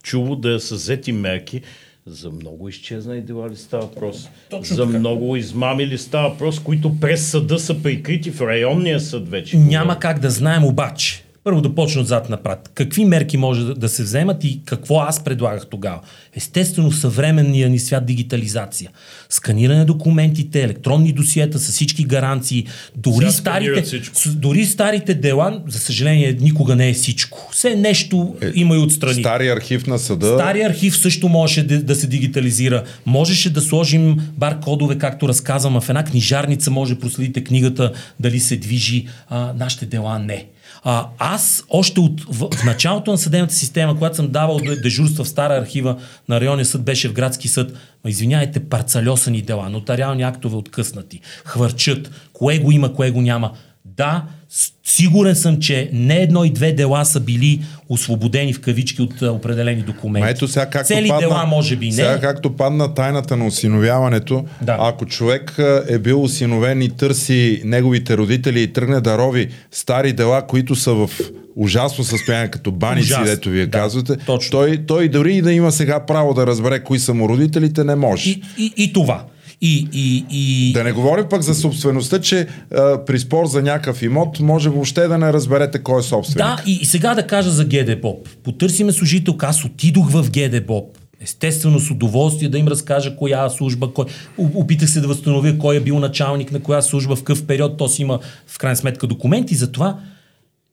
Speaker 2: чуло да са взети мерки за много изчезнали дела ли става въпрос?
Speaker 3: Точно
Speaker 2: за
Speaker 3: така.
Speaker 2: много измами ли става въпрос, които през съда са прикрити в районния съд вече?
Speaker 3: Няма как да знаем обаче. Първо да почна отзад напред. Какви мерки може да, да се вземат и какво аз предлагах тогава? Естествено, съвременния ни свят дигитализация. Сканиране на документите, електронни досиета с всички гаранции. Дори старите, дори старите дела, за съжаление, никога не е всичко. Все нещо е, има и отстрани.
Speaker 1: Стари архив на съда.
Speaker 3: Стари архив също можеше да, да се дигитализира. Можеше да сложим баркодове, както разказвам, в една книжарница може да проследите книгата дали се движи, а, нашите дела не. А, аз още от, в, в началото на съдебната система, когато съм давал дежурства в стара архива на районния съд, беше в градски съд, ма извиняйте, парцалесани дела, нотариални актове откъснати, хвърчат, кое го има, кое го няма. Да, сигурен съм, че не едно и две дела са били освободени в кавички от определени документи.
Speaker 1: Ма ето сега както
Speaker 3: Цели
Speaker 1: падна,
Speaker 3: дела може би не.
Speaker 1: Сега както падна тайната на осиновяването,
Speaker 3: Да.
Speaker 1: ако човек е бил осиновен и търси неговите родители и тръгне да рови стари дела, които са в ужасно състояние, като баници,
Speaker 3: Ужасно,
Speaker 1: дето вие
Speaker 3: да,
Speaker 1: казвате,
Speaker 3: точно.
Speaker 1: той, той дори и да има сега право да разбере кои са му родителите, не може.
Speaker 3: И, и, и това. И, и, и...
Speaker 1: Да не говорим пък за собствеността, че а, при спор за някакъв имот може въобще да не разберете кой е собственик.
Speaker 3: Да, и, и сега да кажа за ГДБОП. Потърсиме служител, аз отидох в ГДБОП. Естествено, с удоволствие да им разкажа коя служба, кой... Опитах се да възстановя кой е бил началник на коя служба, в какъв период, то си има в крайна сметка документи. Затова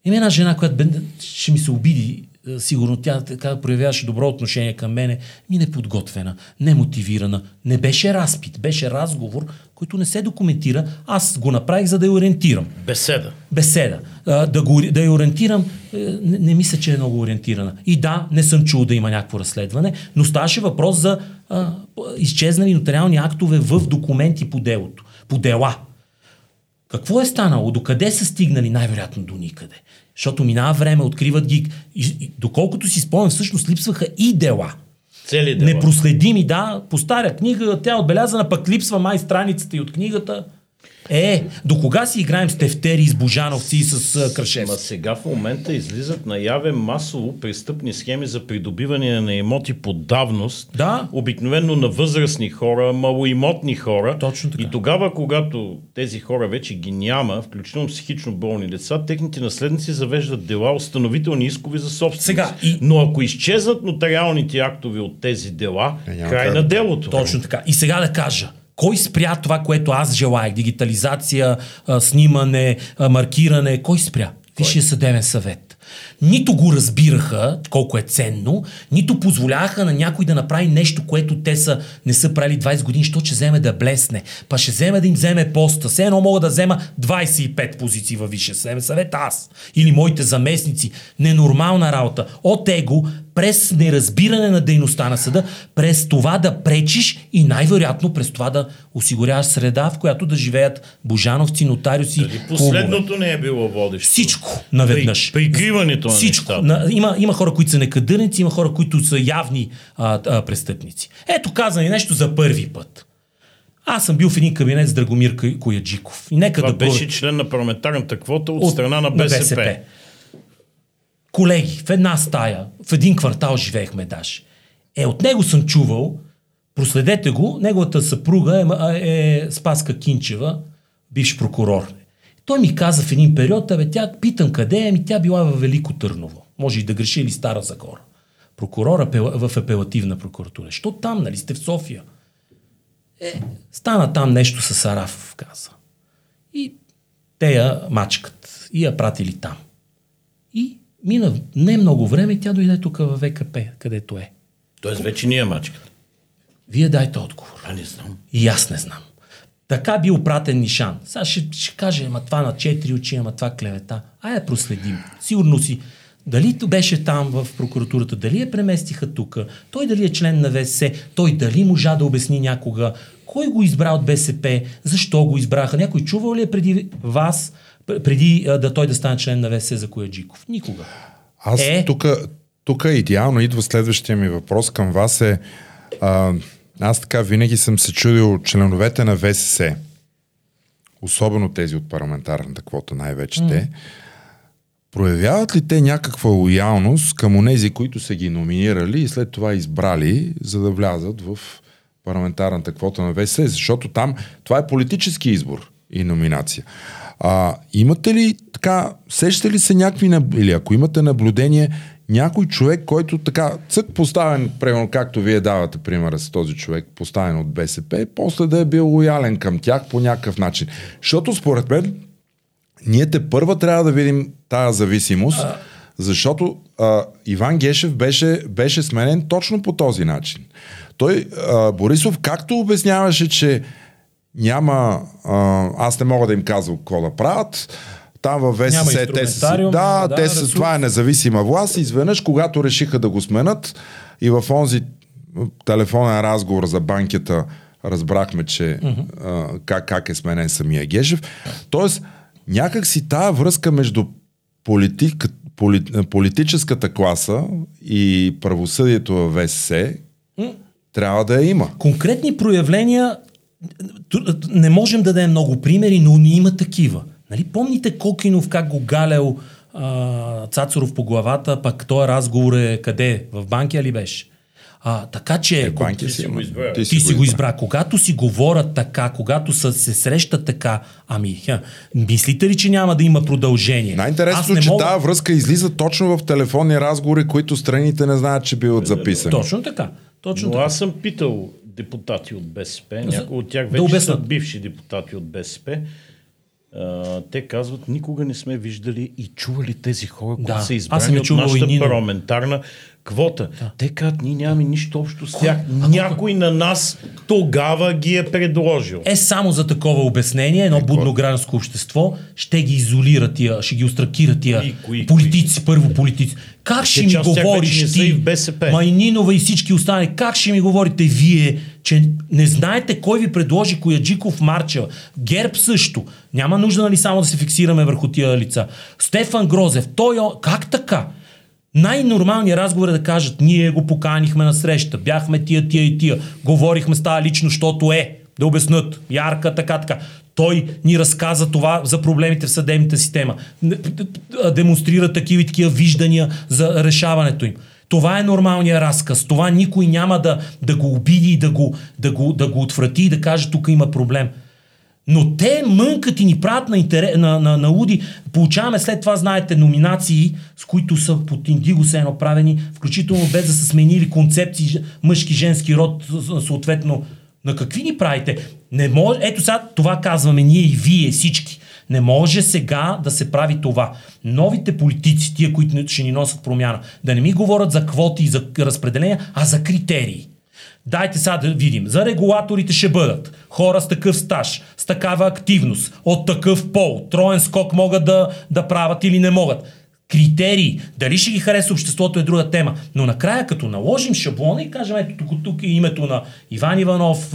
Speaker 3: има една жена, която бе, ще ми се обиди, сигурно тя така проявяваше добро отношение към мене, ми неподготвена, немотивирана. Не беше разпит, беше разговор, който не се документира. Аз го направих, за да я ориентирам
Speaker 2: Беседа.
Speaker 3: беседа. А, да, го, да я ориентирам, е, не, не мисля, че е много ориентирана. И да, не съм чул да има някакво разследване, но ставаше въпрос за а, изчезнали нотариални актове в документи по делото, по дела. Какво е станало? Докъде са стигнали? Най-вероятно до никъде. Защото минава време, откриват ги. И, и, доколкото си спомням, всъщност липсваха и дела.
Speaker 2: Цели дела.
Speaker 3: Непроследими, да. По стара книга, тя е отбелязана, пък липсва май страницата и от книгата. Е, до кога си играем с тефтери, с Божановци и с а, Крашев?
Speaker 2: Ма сега в момента излизат наяве масово престъпни схеми за придобиване на имоти по давност.
Speaker 3: Да.
Speaker 2: Обикновено на възрастни хора, малоимотни хора.
Speaker 3: Точно така.
Speaker 2: И тогава, когато тези хора вече ги няма, включително психично болни деца, техните наследници завеждат дела, установителни искови за собственост.
Speaker 3: Сега, и-
Speaker 2: Но ако изчезнат нотариалните актове от тези дела,
Speaker 1: Е,
Speaker 2: край на делото.
Speaker 3: Точно така. И сега да кажа. Кой спря това, което аз желаях? Дигитализация, снимане, маркиране. Кой спря? Висшия съдебен съвет. Нито го разбираха колко е ценно, нито позволяваха на някой да направи нещо, което те са, не са правили 20 години, що ще вземе да блесне. Па ще вземе да им вземе поста. Все едно мога да взема 25 позиции във Висшия съдебен съвет аз. Или моите заместници. Ненормална работа. От его през неразбиране на дейността на съда, през това да пречиш и най-вероятно през това да осигуряваш среда, в която да живеят божановци, нотариуси,
Speaker 2: Дали
Speaker 3: клубове.
Speaker 2: последното не е било водещо.
Speaker 3: Всичко наведнъж.
Speaker 2: При, прикриването
Speaker 3: Всичко.
Speaker 2: нещата.
Speaker 3: На, има, има хора, които са некадърници, има хора, които са явни а, а, престъпници. Ето каза ни нещо за първи път. Аз съм бил в един кабинет с Драгомир Кояджиков. И нека
Speaker 2: Това
Speaker 3: да
Speaker 2: беше
Speaker 3: бъде-
Speaker 2: член на парламентарната квота от, страна на БСП.
Speaker 3: Колеги, в една стая, в един квартал живеехме даже. Е, от него съм чувал, проследете го, неговата съпруга е, ма- е Спаска Кинчева, бивш прокурор. Той ми каза в един период, абе, тя питам къде е, ми тя била в Велико Търново. Може и да греши или Стара Загора. Прокурор апела- в апелативна прокуратура. Що там, нали сте в София? Е, стана там нещо с Араф, каза. И те я мачкат. И я пратили там. И мина не много време, тя дойде тук в ВКП, където е.
Speaker 2: Тоест вече ние мачката.
Speaker 3: Вие дайте отговор.
Speaker 2: А не знам.
Speaker 3: И аз не знам. Така бил пратен Нишан. Сега ще, ще каже, ама това на четири очи, ама това клевета. А я проследим. Сигурно си. Дали то беше там в прокуратурата, дали я преместиха тук, той дали е член на ВСС, той дали можа да обясни някога, кой го избра от БСП, защо го избраха, някой чувал ли е преди вас, пр- преди да той да стане член на ВСС за Кояджиков? Никога.
Speaker 1: Аз
Speaker 3: Е.
Speaker 1: тук, тук идеално идва следващия ми въпрос към вас е а, аз така винаги съм се чудил членовете на ВСС, особено тези от парламентарната квота, най-вече mm. те, проявяват ли те някаква лоялност към онези, които са ги номинирали и след това избрали, за да влязат в парламентарната квота на ВСС? Защото там това е политически избор и номинация. А, имате ли така, сещате ли се някакви, или ако имате наблюдение, някой човек, който така цък поставен, примерно както вие давате примера с този човек, поставен от БСП, после да е бил лоялен към тях по някакъв начин. Защото според мен ние те първа трябва да видим тая зависимост, защото а, Иван Гешев беше, беше сменен точно по този начин. Той, а, Борисов, както обясняваше, че няма, а, аз не мога да им казвам какво да правят, там във ВСС те са да,
Speaker 3: да,
Speaker 1: те са,
Speaker 3: ресурс.
Speaker 1: това е независима власт. Изведнъж, когато решиха да го сменят и в онзи телефонен разговор за банкета разбрахме, че а, как, как е сменен самия Гешев. Тоест, някак си тая връзка между политик, поли, политическата класа и правосъдието в ВСС трябва да я има.
Speaker 3: Конкретни проявления не можем да дадем много примери, но не има такива. Нали, помните Кокинов как го галял а, Цацаров по главата, пък този разговор е къде? В банкия ли беше? А, така че...
Speaker 1: Е, банки
Speaker 2: ти
Speaker 1: си
Speaker 2: си го избра.
Speaker 3: Ти си го избра. Когато си говорят така, когато са, се срещат така, ами, хя, мислите ли, че няма да има продължение?
Speaker 1: Най-интересното,
Speaker 3: не
Speaker 1: че
Speaker 3: мога-
Speaker 1: тази връзка излиза точно в телефонни разговори, които страните не знаят, че биват записани.
Speaker 3: Точно така. Точно
Speaker 2: Но
Speaker 3: така.
Speaker 2: аз съм питал депутати от БСП, някои от тях
Speaker 3: да
Speaker 2: вече са
Speaker 3: обяснат.
Speaker 2: бивши депутати от БСП. А, те казват, никога не сме виждали и чували тези хора, които
Speaker 3: Да,
Speaker 2: са
Speaker 3: аз
Speaker 2: избрани от
Speaker 3: и
Speaker 2: нашата
Speaker 3: Нино.
Speaker 2: парламентарна квота. Те казват, ние нямаме нищо общо с тях. Някой на нас тогава ги е предложил.
Speaker 3: Е само за такова обяснение, едно будно гражданско общество ще ги изолира тия, ще ги остракира тия
Speaker 2: Кои, кои,
Speaker 3: политици, първо политици. Как ще ми говориш
Speaker 2: са
Speaker 3: ти,
Speaker 2: и.
Speaker 3: Майнинова и всички останали, как ще ми говорите вие, че не знаете кой ви предложи Кояджиков Марчева. ГЕРБ също. Няма нужда нали само да се фиксираме върху тия лица. Стефан Грозев, той, о- как така? Най-нормалният разговор е да кажат, ние го поканихме на среща, бяхме тия, тия и тия, говорихме с тази лично, защото е, да обяснат, ярка, така, така. Той ни разказа това за проблемите в съдебната система, демонстрира такива и такива виждания за решаването им. Това е нормалният разказ. Това никой няма да, да го обиди, да го, да, го, да го отврати и да каже, тук има проблем. Но те мънкат и ни правят на, интерес, на, на, на уди. Получаваме след това, знаете, номинации, с които са под индиго се едно правени, включително без да са сменили концепции мъжки, женски род, съответно. На какви ни правите? Не може, ето сега това казваме ние и вие всички. Не може сега да се прави това. Новите политици, тия, които ще ни носят промяна, да не ми говорят за квоти и за разпределения, а за критерии. Дайте сега да видим. За регулаторите ще бъдат хора с такъв стаж, с такава активност, от такъв пол, троен скок могат да, да правят или не могат. Критерии. Дали ще ги хареса обществото е друга тема. Но накрая, като наложим шаблона и кажем, ето тук, тук е името на Иван Иванов,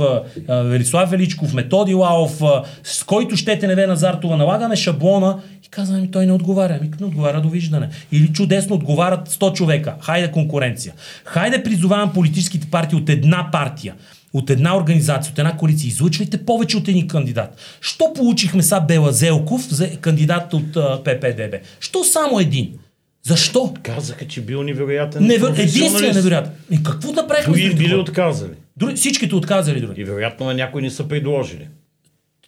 Speaker 3: Велислав Величков, Методи Лаов, с който щете Неве Назартова, налагаме шаблона и казваме, ми той не отговаря. Ами не отговаря довиждане. Или чудесно отговарят 100 човека. Хайде конкуренция. Хайде призовавам политическите партии от една партия от една организация, от една коалиция, излъчвайте повече от един кандидат. Що получихме са Бела Зелков кандидат от а, ППДБ? Що само един? Защо?
Speaker 2: Казаха, че бил невероятен
Speaker 3: Невер... Единствено невероятен. И какво направихме?
Speaker 2: Други били отказали.
Speaker 3: Други, всичките отказали други.
Speaker 2: И вероятно на някои не са предложили.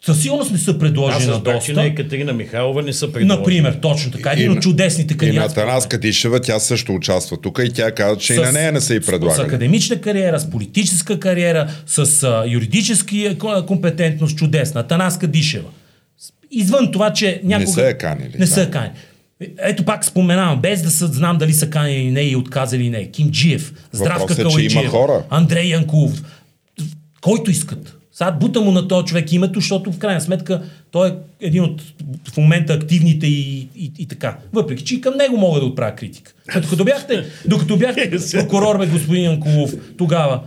Speaker 3: Със сигурност не са предложени на доста.
Speaker 2: Екатерина Михайлова не са предложили.
Speaker 3: Например, точно така. Един
Speaker 1: И
Speaker 3: от чудесните
Speaker 1: И на
Speaker 3: кандидати.
Speaker 1: Атанас Кадишева тя също участва тук и тя каза, че и на нея не са и
Speaker 3: С
Speaker 1: предлагали.
Speaker 3: академична кариера, с политическа кариера, с а, юридически а, компетентност, чудесна. Танаска Дишева. Извън това, че някога...
Speaker 1: са я канили,
Speaker 3: Не
Speaker 1: да.
Speaker 3: са я канили. Ето пак споменавам, без да са, знам дали са канили или не и отказали или не. Ким Джиев, Здравка
Speaker 1: е, хора.
Speaker 3: Андрей Янкулов. Който искат. Сега бута му на този човек името, защото в крайна сметка той е един от в момента активните и, и, и така. Въпреки, че и към него мога да отправя критика. Докато бяхте, докато бяхте прокурор, бе, господин Янкулов, тогава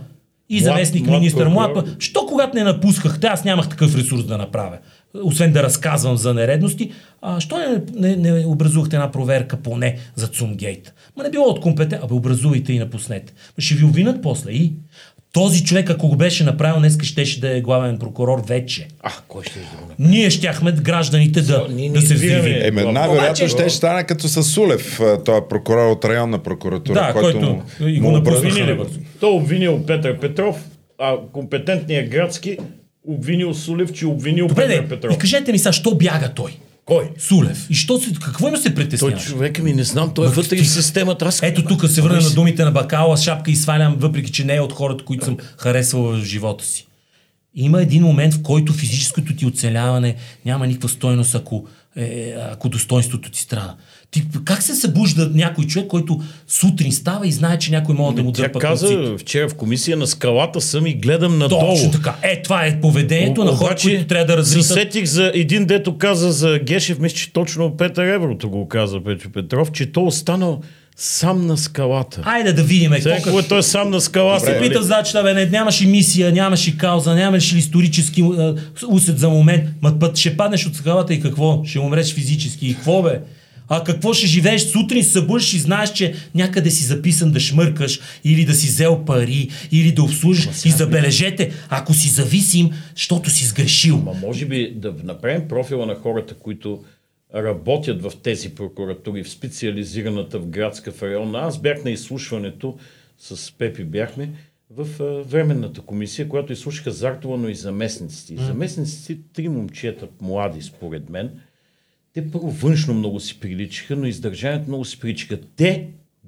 Speaker 3: и заместник
Speaker 2: млад
Speaker 3: министър млад, що когато не напускахте, аз нямах такъв ресурс да направя. Освен да разказвам за нередности, а що не, не, не образувахте една проверка поне за Цумгейт? Ма не било от компетент. Абе, образувайте и напуснете. Ма ще ви обвинат после и. Този човек, ако го беше направил, днес щеше да е главен прокурор вече.
Speaker 2: А, кой ще го направи?
Speaker 3: Ние щяхме гражданите да,
Speaker 2: Ние не
Speaker 3: да се
Speaker 2: избираме.
Speaker 3: взривим.
Speaker 1: Еми,
Speaker 2: Обаче-
Speaker 1: най-вероятно ще стане като с Сулев, той е прокурор от районна прокуратура,
Speaker 3: Да,
Speaker 1: който,
Speaker 3: който
Speaker 1: му,
Speaker 3: и го
Speaker 2: Обвинили. Той обвинил Петър Петров, а компетентният градски обвинил Сулев, че обвинил
Speaker 3: Добре,
Speaker 2: Петър Петров.
Speaker 3: и кажете ми сега, що бяга той?
Speaker 2: Кой?
Speaker 3: Сулев. И що се, какво има се
Speaker 2: Той
Speaker 3: притеснява?
Speaker 2: човека ми не знам, той е вътре в системата. Аз...
Speaker 3: Ето тук се върна на думите на Бакала, шапка и свалям, въпреки че не е от хората, които съм харесвал в живота си. Има един момент, в който физическото ти оцеляване няма никаква стойност, ако, е, ако достоинството ти страда. Ти, как се събужда някой човек, който сутрин става и знае, че някой може да му
Speaker 2: Ами, Тя
Speaker 3: дърпа
Speaker 2: каза
Speaker 3: кръците?
Speaker 2: вчера в комисия на скалата съм и гледам надолу.
Speaker 3: Точно така. Е, това е поведението на хора, които трябва да
Speaker 2: се
Speaker 3: разритат.
Speaker 2: сетих за един, дето каза за Гешев, мисля, че точно Петър Еврото го каза Петю Петров, че то останал сам на скалата.
Speaker 3: Айде да видим.
Speaker 2: Сега,
Speaker 3: какво
Speaker 2: е той сам на скалата?
Speaker 3: се пита задачата, бе, не, нямаше мисия, нямаше кауза, нямаше ли исторически е, усет за момент. Ма път ще паднеш от скалата и какво? Ще умреш физически. И какво бе? А какво ще живееш сутрин, събудиш и знаеш, че някъде си записан да шмъркаш, или да си взел пари, или да обслужиш. И забележете, ако си зависим, защото си сгрешил.
Speaker 2: Ма може би да направим профила на хората, които работят в тези прокуратури, в специализираната в градска в района. Аз бях на изслушването с Пепи бяхме в временната комисия, която изслушаха Зартова, но и заместниците. И заместниците, три момчета, млади според мен, те първо външно много си приличаха, но издържанието много си приличаха. Те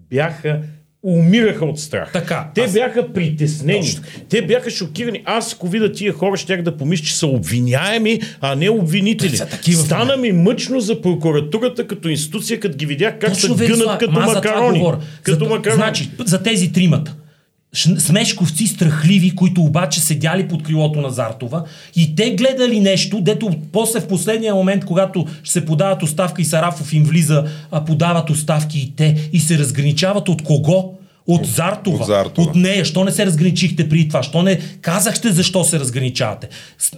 Speaker 2: бяха умираха от страх.
Speaker 3: Така,
Speaker 2: Те
Speaker 3: аз-
Speaker 2: бяха притеснени. Те бяха шокирани. Аз, ако видя тия хора, щях да помисля, че са обвиняеми, а не обвинители.
Speaker 3: Такива
Speaker 2: Стана ми мъчно за прокуратурата като институция, като ги видях как
Speaker 3: Точно,
Speaker 2: се гънат като макарони. Като
Speaker 3: за,
Speaker 2: макарони.
Speaker 3: Значи, за тези тримата. Смешковци страхливи, които обаче седяли под крилото на Зартова и те гледали нещо, дето после в последния момент, когато се подават оставка и Сарафов им влиза, подават оставки и те и се разграничават от кого? От Зартова.
Speaker 1: от Зартова.
Speaker 3: От нея. Що не се разграничихте преди това? Що не казахте защо се разграничавате?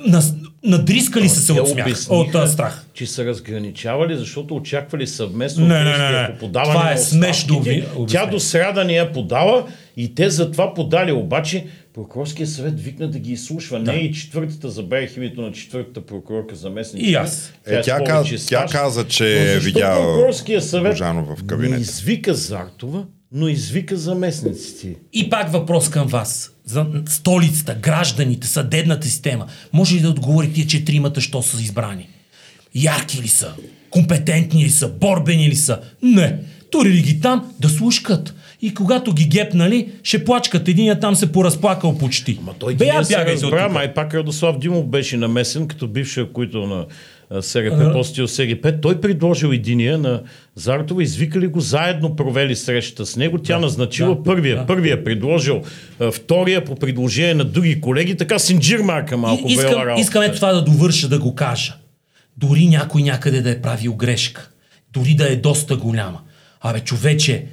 Speaker 3: На, надрискали са се от смях,
Speaker 2: обясниха,
Speaker 3: от а, страх.
Speaker 2: че са разграничавали, защото очаквали съвместно
Speaker 3: Не, не, не, не.
Speaker 2: по подаване
Speaker 3: Това е смешно.
Speaker 2: Тя до сряда не я подала и те затова подали. Обаче прокурорския съвет викна да ги изслушва. Не и четвъртата, забравих името на четвъртата прокурорка заместник.
Speaker 3: И аз.
Speaker 1: Е,
Speaker 2: е
Speaker 1: тя
Speaker 2: повече
Speaker 1: тя каза, че е
Speaker 2: защо
Speaker 1: видяла
Speaker 2: прокурорския съвет
Speaker 1: Божанов в кабинета?
Speaker 2: Не извика Зартова, но извика заместниците.
Speaker 3: И пак въпрос към вас. За столицата, гражданите, съдебната система. Може ли да отговорите тия четиримата, що са избрани? Ярки ли са? Компетентни ли са? Борбени ли са? Не. Турили ги там да слушкат. И когато ги гепнали, ще плачкат. Единият там се поразплакал почти.
Speaker 2: Ма той
Speaker 3: Бея,
Speaker 2: Бея, се
Speaker 3: бягайте от
Speaker 2: разбра,
Speaker 3: тук.
Speaker 2: май пак Радослав Димов беше намесен като бивш които на СРП, после от СГП. Той предложил единия на Зартова, извикали го, заедно провели срещата с него. Тя назначила
Speaker 3: да,
Speaker 2: първия.
Speaker 3: да.
Speaker 2: Първия предложил втория по предложение на други колеги. Така синджир марка малко
Speaker 3: И, искам,
Speaker 2: работа.
Speaker 3: искам ето това да довърша, да го кажа. Дори някой някъде да е правил грешка, дори да е доста голяма. Абе, човече,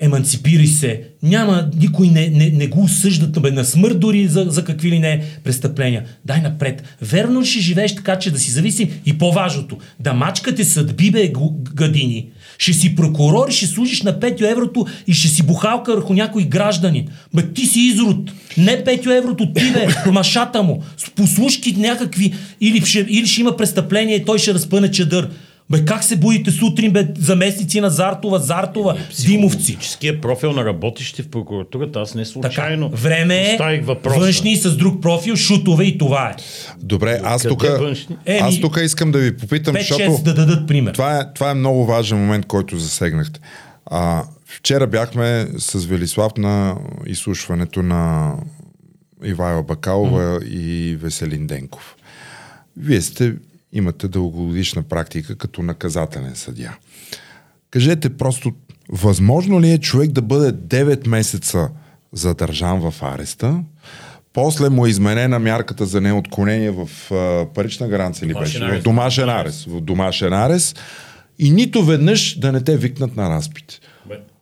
Speaker 3: еманципирай се. Няма, никой не, не, не го осъждат бе, на смърт дори за, за какви ли не престъпления. Дай напред. Верно ще живееш така, че да си зависим? И по-важното, да мачкате съдби, бе, гадини. Ще си прокурор ще служиш на 5 еврото и ще си бухалка върху някой гражданин. Бе, ти си изрод. Не 5 еврото, ти бе, машата му. Послушки някакви. Или ще, или ще има престъпление и той ще разпъне чадър. Бе, как се будите сутрин, бе, заместници на Зартова, Зартова, Димовци?
Speaker 2: Психическия профил на работещи в прокуратурата, аз не
Speaker 3: Така,
Speaker 2: случайно
Speaker 3: време е външни с друг профил, шутове и това е.
Speaker 1: Добре, аз тук?
Speaker 3: Еми,
Speaker 1: аз тук искам да ви попитам,
Speaker 3: 5-6
Speaker 1: защото
Speaker 3: да дадат пример.
Speaker 1: това е, това е много важен момент, който засегнахте. А, вчера бяхме с Велислав на изслушването на Ивайла Бакалова и Веселин Денков. Вие сте, имате дългогодишна практика като наказателен съдия. Кажете просто, възможно ли е човек да бъде 9 месеца задържан в ареста, после му е изменена мярката за неотклонение в а, парична гаранция ли
Speaker 2: Домашен
Speaker 1: беше? В
Speaker 2: арест.
Speaker 1: домашен арест. В домашен арест. И нито веднъж да не те викнат на разпит.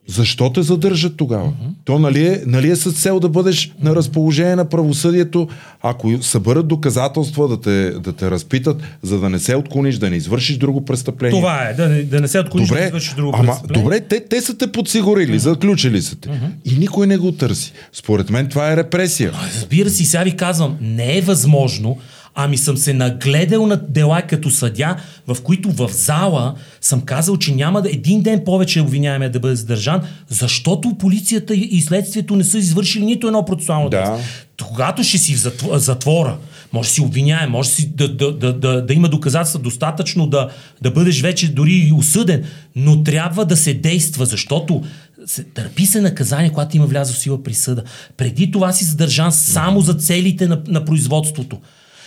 Speaker 1: Защо те задържат тогава? Mm-hmm. То нали е, нали е с цел да бъдеш на разположение на правосъдието, ако съберат доказателства да те, да те разпитат, за да не се отклониш, да не извършиш друго престъпление.
Speaker 3: Това е, да, не- да не се отклониш да
Speaker 1: Добре,
Speaker 3: извършиш друго
Speaker 1: ама
Speaker 3: престъпление.
Speaker 1: добре, те, те са те подсигурили, заключили са те. И никой не го търси. Според мен това е репресия.
Speaker 3: Разбира се, сега ви казвам, не е възможно, ами съм се нагледал на дела като съдя, в които в зала съм казал, че няма да един ден повече обвиняемия да бъде задържан, защото полицията и следствието не са извършили нито едно процесуално
Speaker 1: Да.
Speaker 3: действие. Когато ще си в затв- затвора, може да си обвиняем, може си да, да, да, да, да има доказателства достатъчно да, да бъдеш вече дори и осъден, но трябва да се действа, защото се, търпи се наказание, когато има влязла в сила присъда. Преди това си задържан само за целите на, на производството.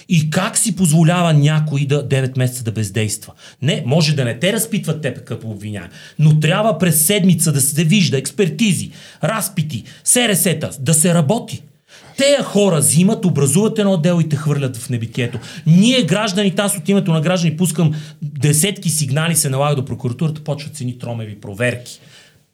Speaker 3: И как си позволява някой да 9 месеца да бездейства? Не, може да не те разпитват теб като обвиня, но трябва през седмица да се вижда експертизи, разпити, СРС-та, да се работи. Тея хора взимат, образуват едно дело и те хвърлят в небитието. Ние, гражданите, аз от името на граждани пускам десетки сигнали, се налага до прокуратурата, почват цени тромеви проверки.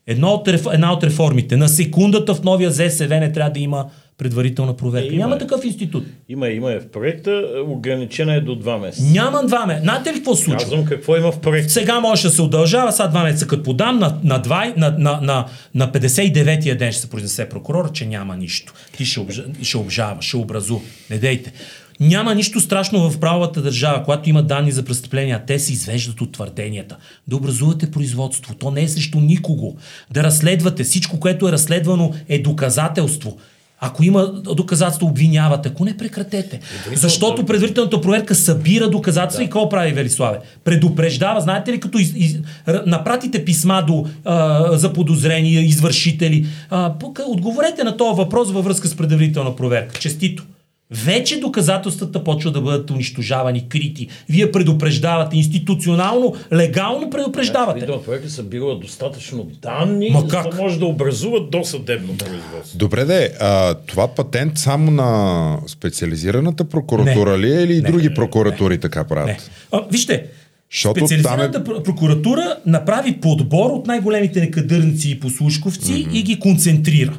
Speaker 3: Едно от, една от реформите. На секундата в новия ЗСВ не трябва да има предварителна проверка.
Speaker 2: Е, има
Speaker 3: Няма
Speaker 2: е.
Speaker 3: такъв институт.
Speaker 2: Има, има е в проекта, ограничена е до 2 месеца.
Speaker 3: Няма два месеца. Знаете ли какво случва?
Speaker 2: Казвам какво има в проекта.
Speaker 3: Сега може да се удължава, сега два месеца като подам, на, на, два, на, на, на, на 59-я ден ще се произнесе прокурора, че няма нищо. Ти ще, обжа, ще обжава, ще образу. Не дейте. Няма нищо страшно в правовата държава, когато има данни за престъпления, те се извеждат от твърденията. Да образувате производство, то не е срещу никого. Да разследвате, всичко, което е разследвано е доказателство. Ако има доказателство, обвинявате. Ако не, прекратете. Защото предварителната проверка събира доказателства и какво прави Велиславе? Предупреждава, знаете ли, като из, из, напратите писма до а, за подозрения, извършители, а, пък, отговорете на този въпрос във връзка с предварителна проверка. Честито. Вече доказателствата почват да бъдат унищожавани, крити. Вие предупреждавате институционално, легално предупреждавате.
Speaker 2: Видео проекта събира достатъчно данни,
Speaker 3: Ма
Speaker 2: за
Speaker 3: как?
Speaker 2: да може да образуват досъдебно производство.
Speaker 1: Добре де, а, това патент само на специализираната прокуратура
Speaker 3: Не.
Speaker 1: ли е или
Speaker 3: Не.
Speaker 1: други прокуратури така
Speaker 3: Не.
Speaker 1: правят?
Speaker 3: А, вижте,
Speaker 1: Защото
Speaker 3: специализираната
Speaker 1: там
Speaker 3: пр- прокуратура направи подбор от най-големите некадърници и послушковци mm-hmm. и ги концентрира.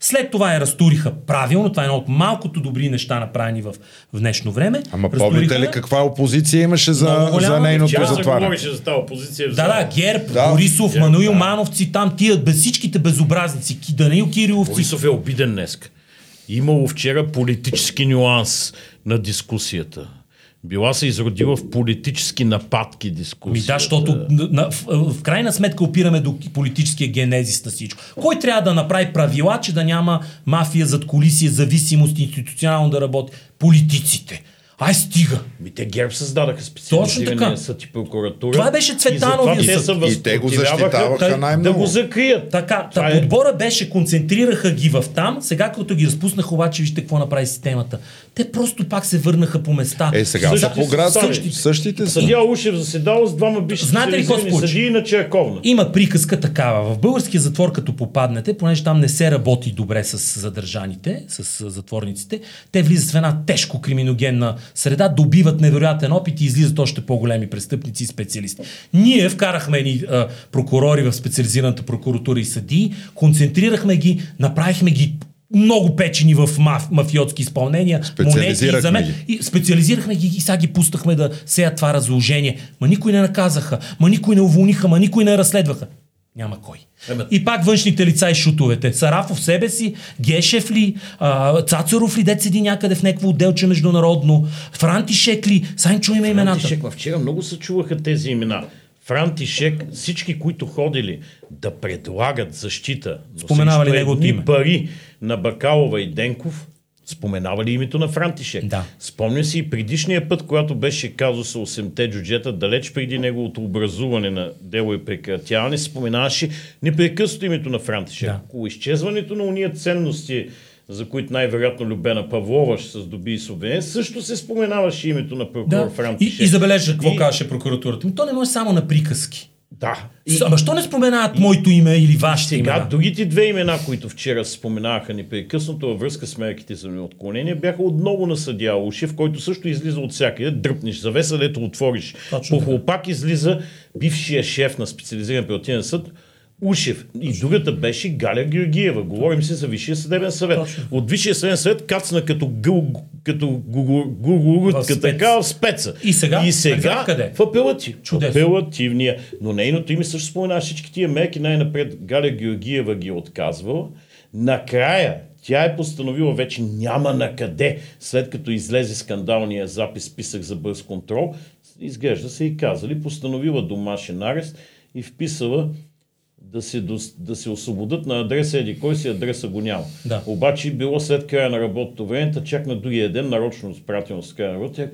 Speaker 3: След това я разтуриха правилно. Това е едно от малкото добри неща, направени в, в днешно време.
Speaker 1: Ама
Speaker 3: Разтуриха
Speaker 1: помните ли каква опозиция имаше за, за нейното
Speaker 2: Тя
Speaker 1: затваряне?
Speaker 2: за тази опозиция. в
Speaker 3: Да, да. Герб,
Speaker 1: Да.
Speaker 3: Борисов,
Speaker 2: Герб,
Speaker 3: Мануил
Speaker 2: да.
Speaker 3: Мановци, там тия, без всичките безобразници, Данаил Кириловци.
Speaker 2: Борисов е обиден днес. Имало вчера политически нюанс на дискусията. Била се изродила в политически нападки
Speaker 3: Ми
Speaker 2: дискусия.
Speaker 3: да, защото на, в, в крайна сметка опираме до политическия генезис на всичко. Кой трябва да направи правила, че да няма мафия зад колисия, зависимост, институционално да работи? Политиците. Ай, стига.
Speaker 2: Ми те ГЕРБ създадаха специализирания съд и прокуратура.
Speaker 3: Това беше Цветановия
Speaker 2: и затова те
Speaker 3: съд.
Speaker 2: се
Speaker 1: И те го защитаваха
Speaker 2: да
Speaker 1: най-много.
Speaker 2: го закрият.
Speaker 3: Така, та
Speaker 2: е-
Speaker 3: подбора беше, концентрираха ги в там, сега като ги разпуснаха, обаче вижте какво направи системата. Те просто пак се върнаха по места.
Speaker 1: Е, сега са по град,
Speaker 2: са
Speaker 1: същите,
Speaker 2: същите.
Speaker 1: са.
Speaker 2: Съдия Ушев заседал с двама бивши
Speaker 3: Знаете ли какво случи?
Speaker 2: на Черковна.
Speaker 3: Има приказка такава. В българския затвор, като попаднете, понеже там не се работи добре с задържаните, с затворниците, те влизат в една тежко криминогенна среда, добиват невероятен опит и излизат още по-големи престъпници и специалисти. Ние вкарахме ни а, прокурори в специализираната прокуратура и съдии, концентрирахме ги, направихме ги много печени в маф, мафиотски изпълнения, монети,
Speaker 1: ги.
Speaker 3: и специализирахме ги и сега ги пуснахме да сеят това разложение. Ма никой не наказаха, ма никой не уволниха, ма никой не разследваха. Няма кой.
Speaker 2: Ема-
Speaker 3: И пак външните лица и шутовете. Сарафов себе си, Гешев ли, а, Цацаров ли, дет седи някъде в някакво отделче международно, Франтишек ли, сайн чуеме имената.
Speaker 2: Франтишек, вчера много се чуваха тези имена. Франтишек, всички, които ходили да предлагат защита, но
Speaker 3: Споменава ли неговото име?
Speaker 2: пари на Бакалова и Денков, споменава ли името на Франтишек?
Speaker 3: Да.
Speaker 2: Спомня си и предишния път, когато беше казуса 8-те джуджета, далеч преди неговото образуване на дело и прекратяване, споменаваше непрекъснато името на Франтишек.
Speaker 3: Да.
Speaker 2: Около изчезването на уния ценности, за които най-вероятно Любена Павлова ще се здоби и с обвинение, също се споменаваше името на прокурор
Speaker 3: Да. И,
Speaker 2: Франтишек.
Speaker 3: и забележа какво
Speaker 2: И-
Speaker 3: казваше прокуратурата. Ми, то не може само на приказки.
Speaker 2: Да.
Speaker 3: И... Ама що не споменават моето име или вашите
Speaker 2: Сега
Speaker 3: имена?
Speaker 2: другите две имена, които вчера се споменаваха непрекъснато във връзка с мерките за отклонение, бяха отново на съдия Ушев, който също излиза от всякъде. Дръпнеш завеса, дето отвориш.
Speaker 3: Точно
Speaker 2: По хлопак излиза бившия шеф на специализиран апелативен съд, Ушев. И другата беше Галя Георгиева. Говорим се за Висшия съдебен съвет.
Speaker 3: Точно.
Speaker 2: От Висшия съдебен съвет кацна като гул, като гугурутка, така в спеца.
Speaker 3: И сега?
Speaker 2: И сега
Speaker 3: къде?
Speaker 2: в апелатив.
Speaker 3: Чудесно.
Speaker 2: Апелативния. Но нейното име също спомена всички тия мерки. Най-напред Галя Георгиева ги е отказвала. Накрая тя е постановила вече няма на къде, след като излезе скандалния запис списък за бърз контрол, изглежда се и казали, постановила домашен арест и вписала да се, да се освободят на адреса еди кой си адреса го няма.
Speaker 3: Да.
Speaker 2: Обаче било след края на работното време, чак на другия ден, нарочно спратено с края на работа,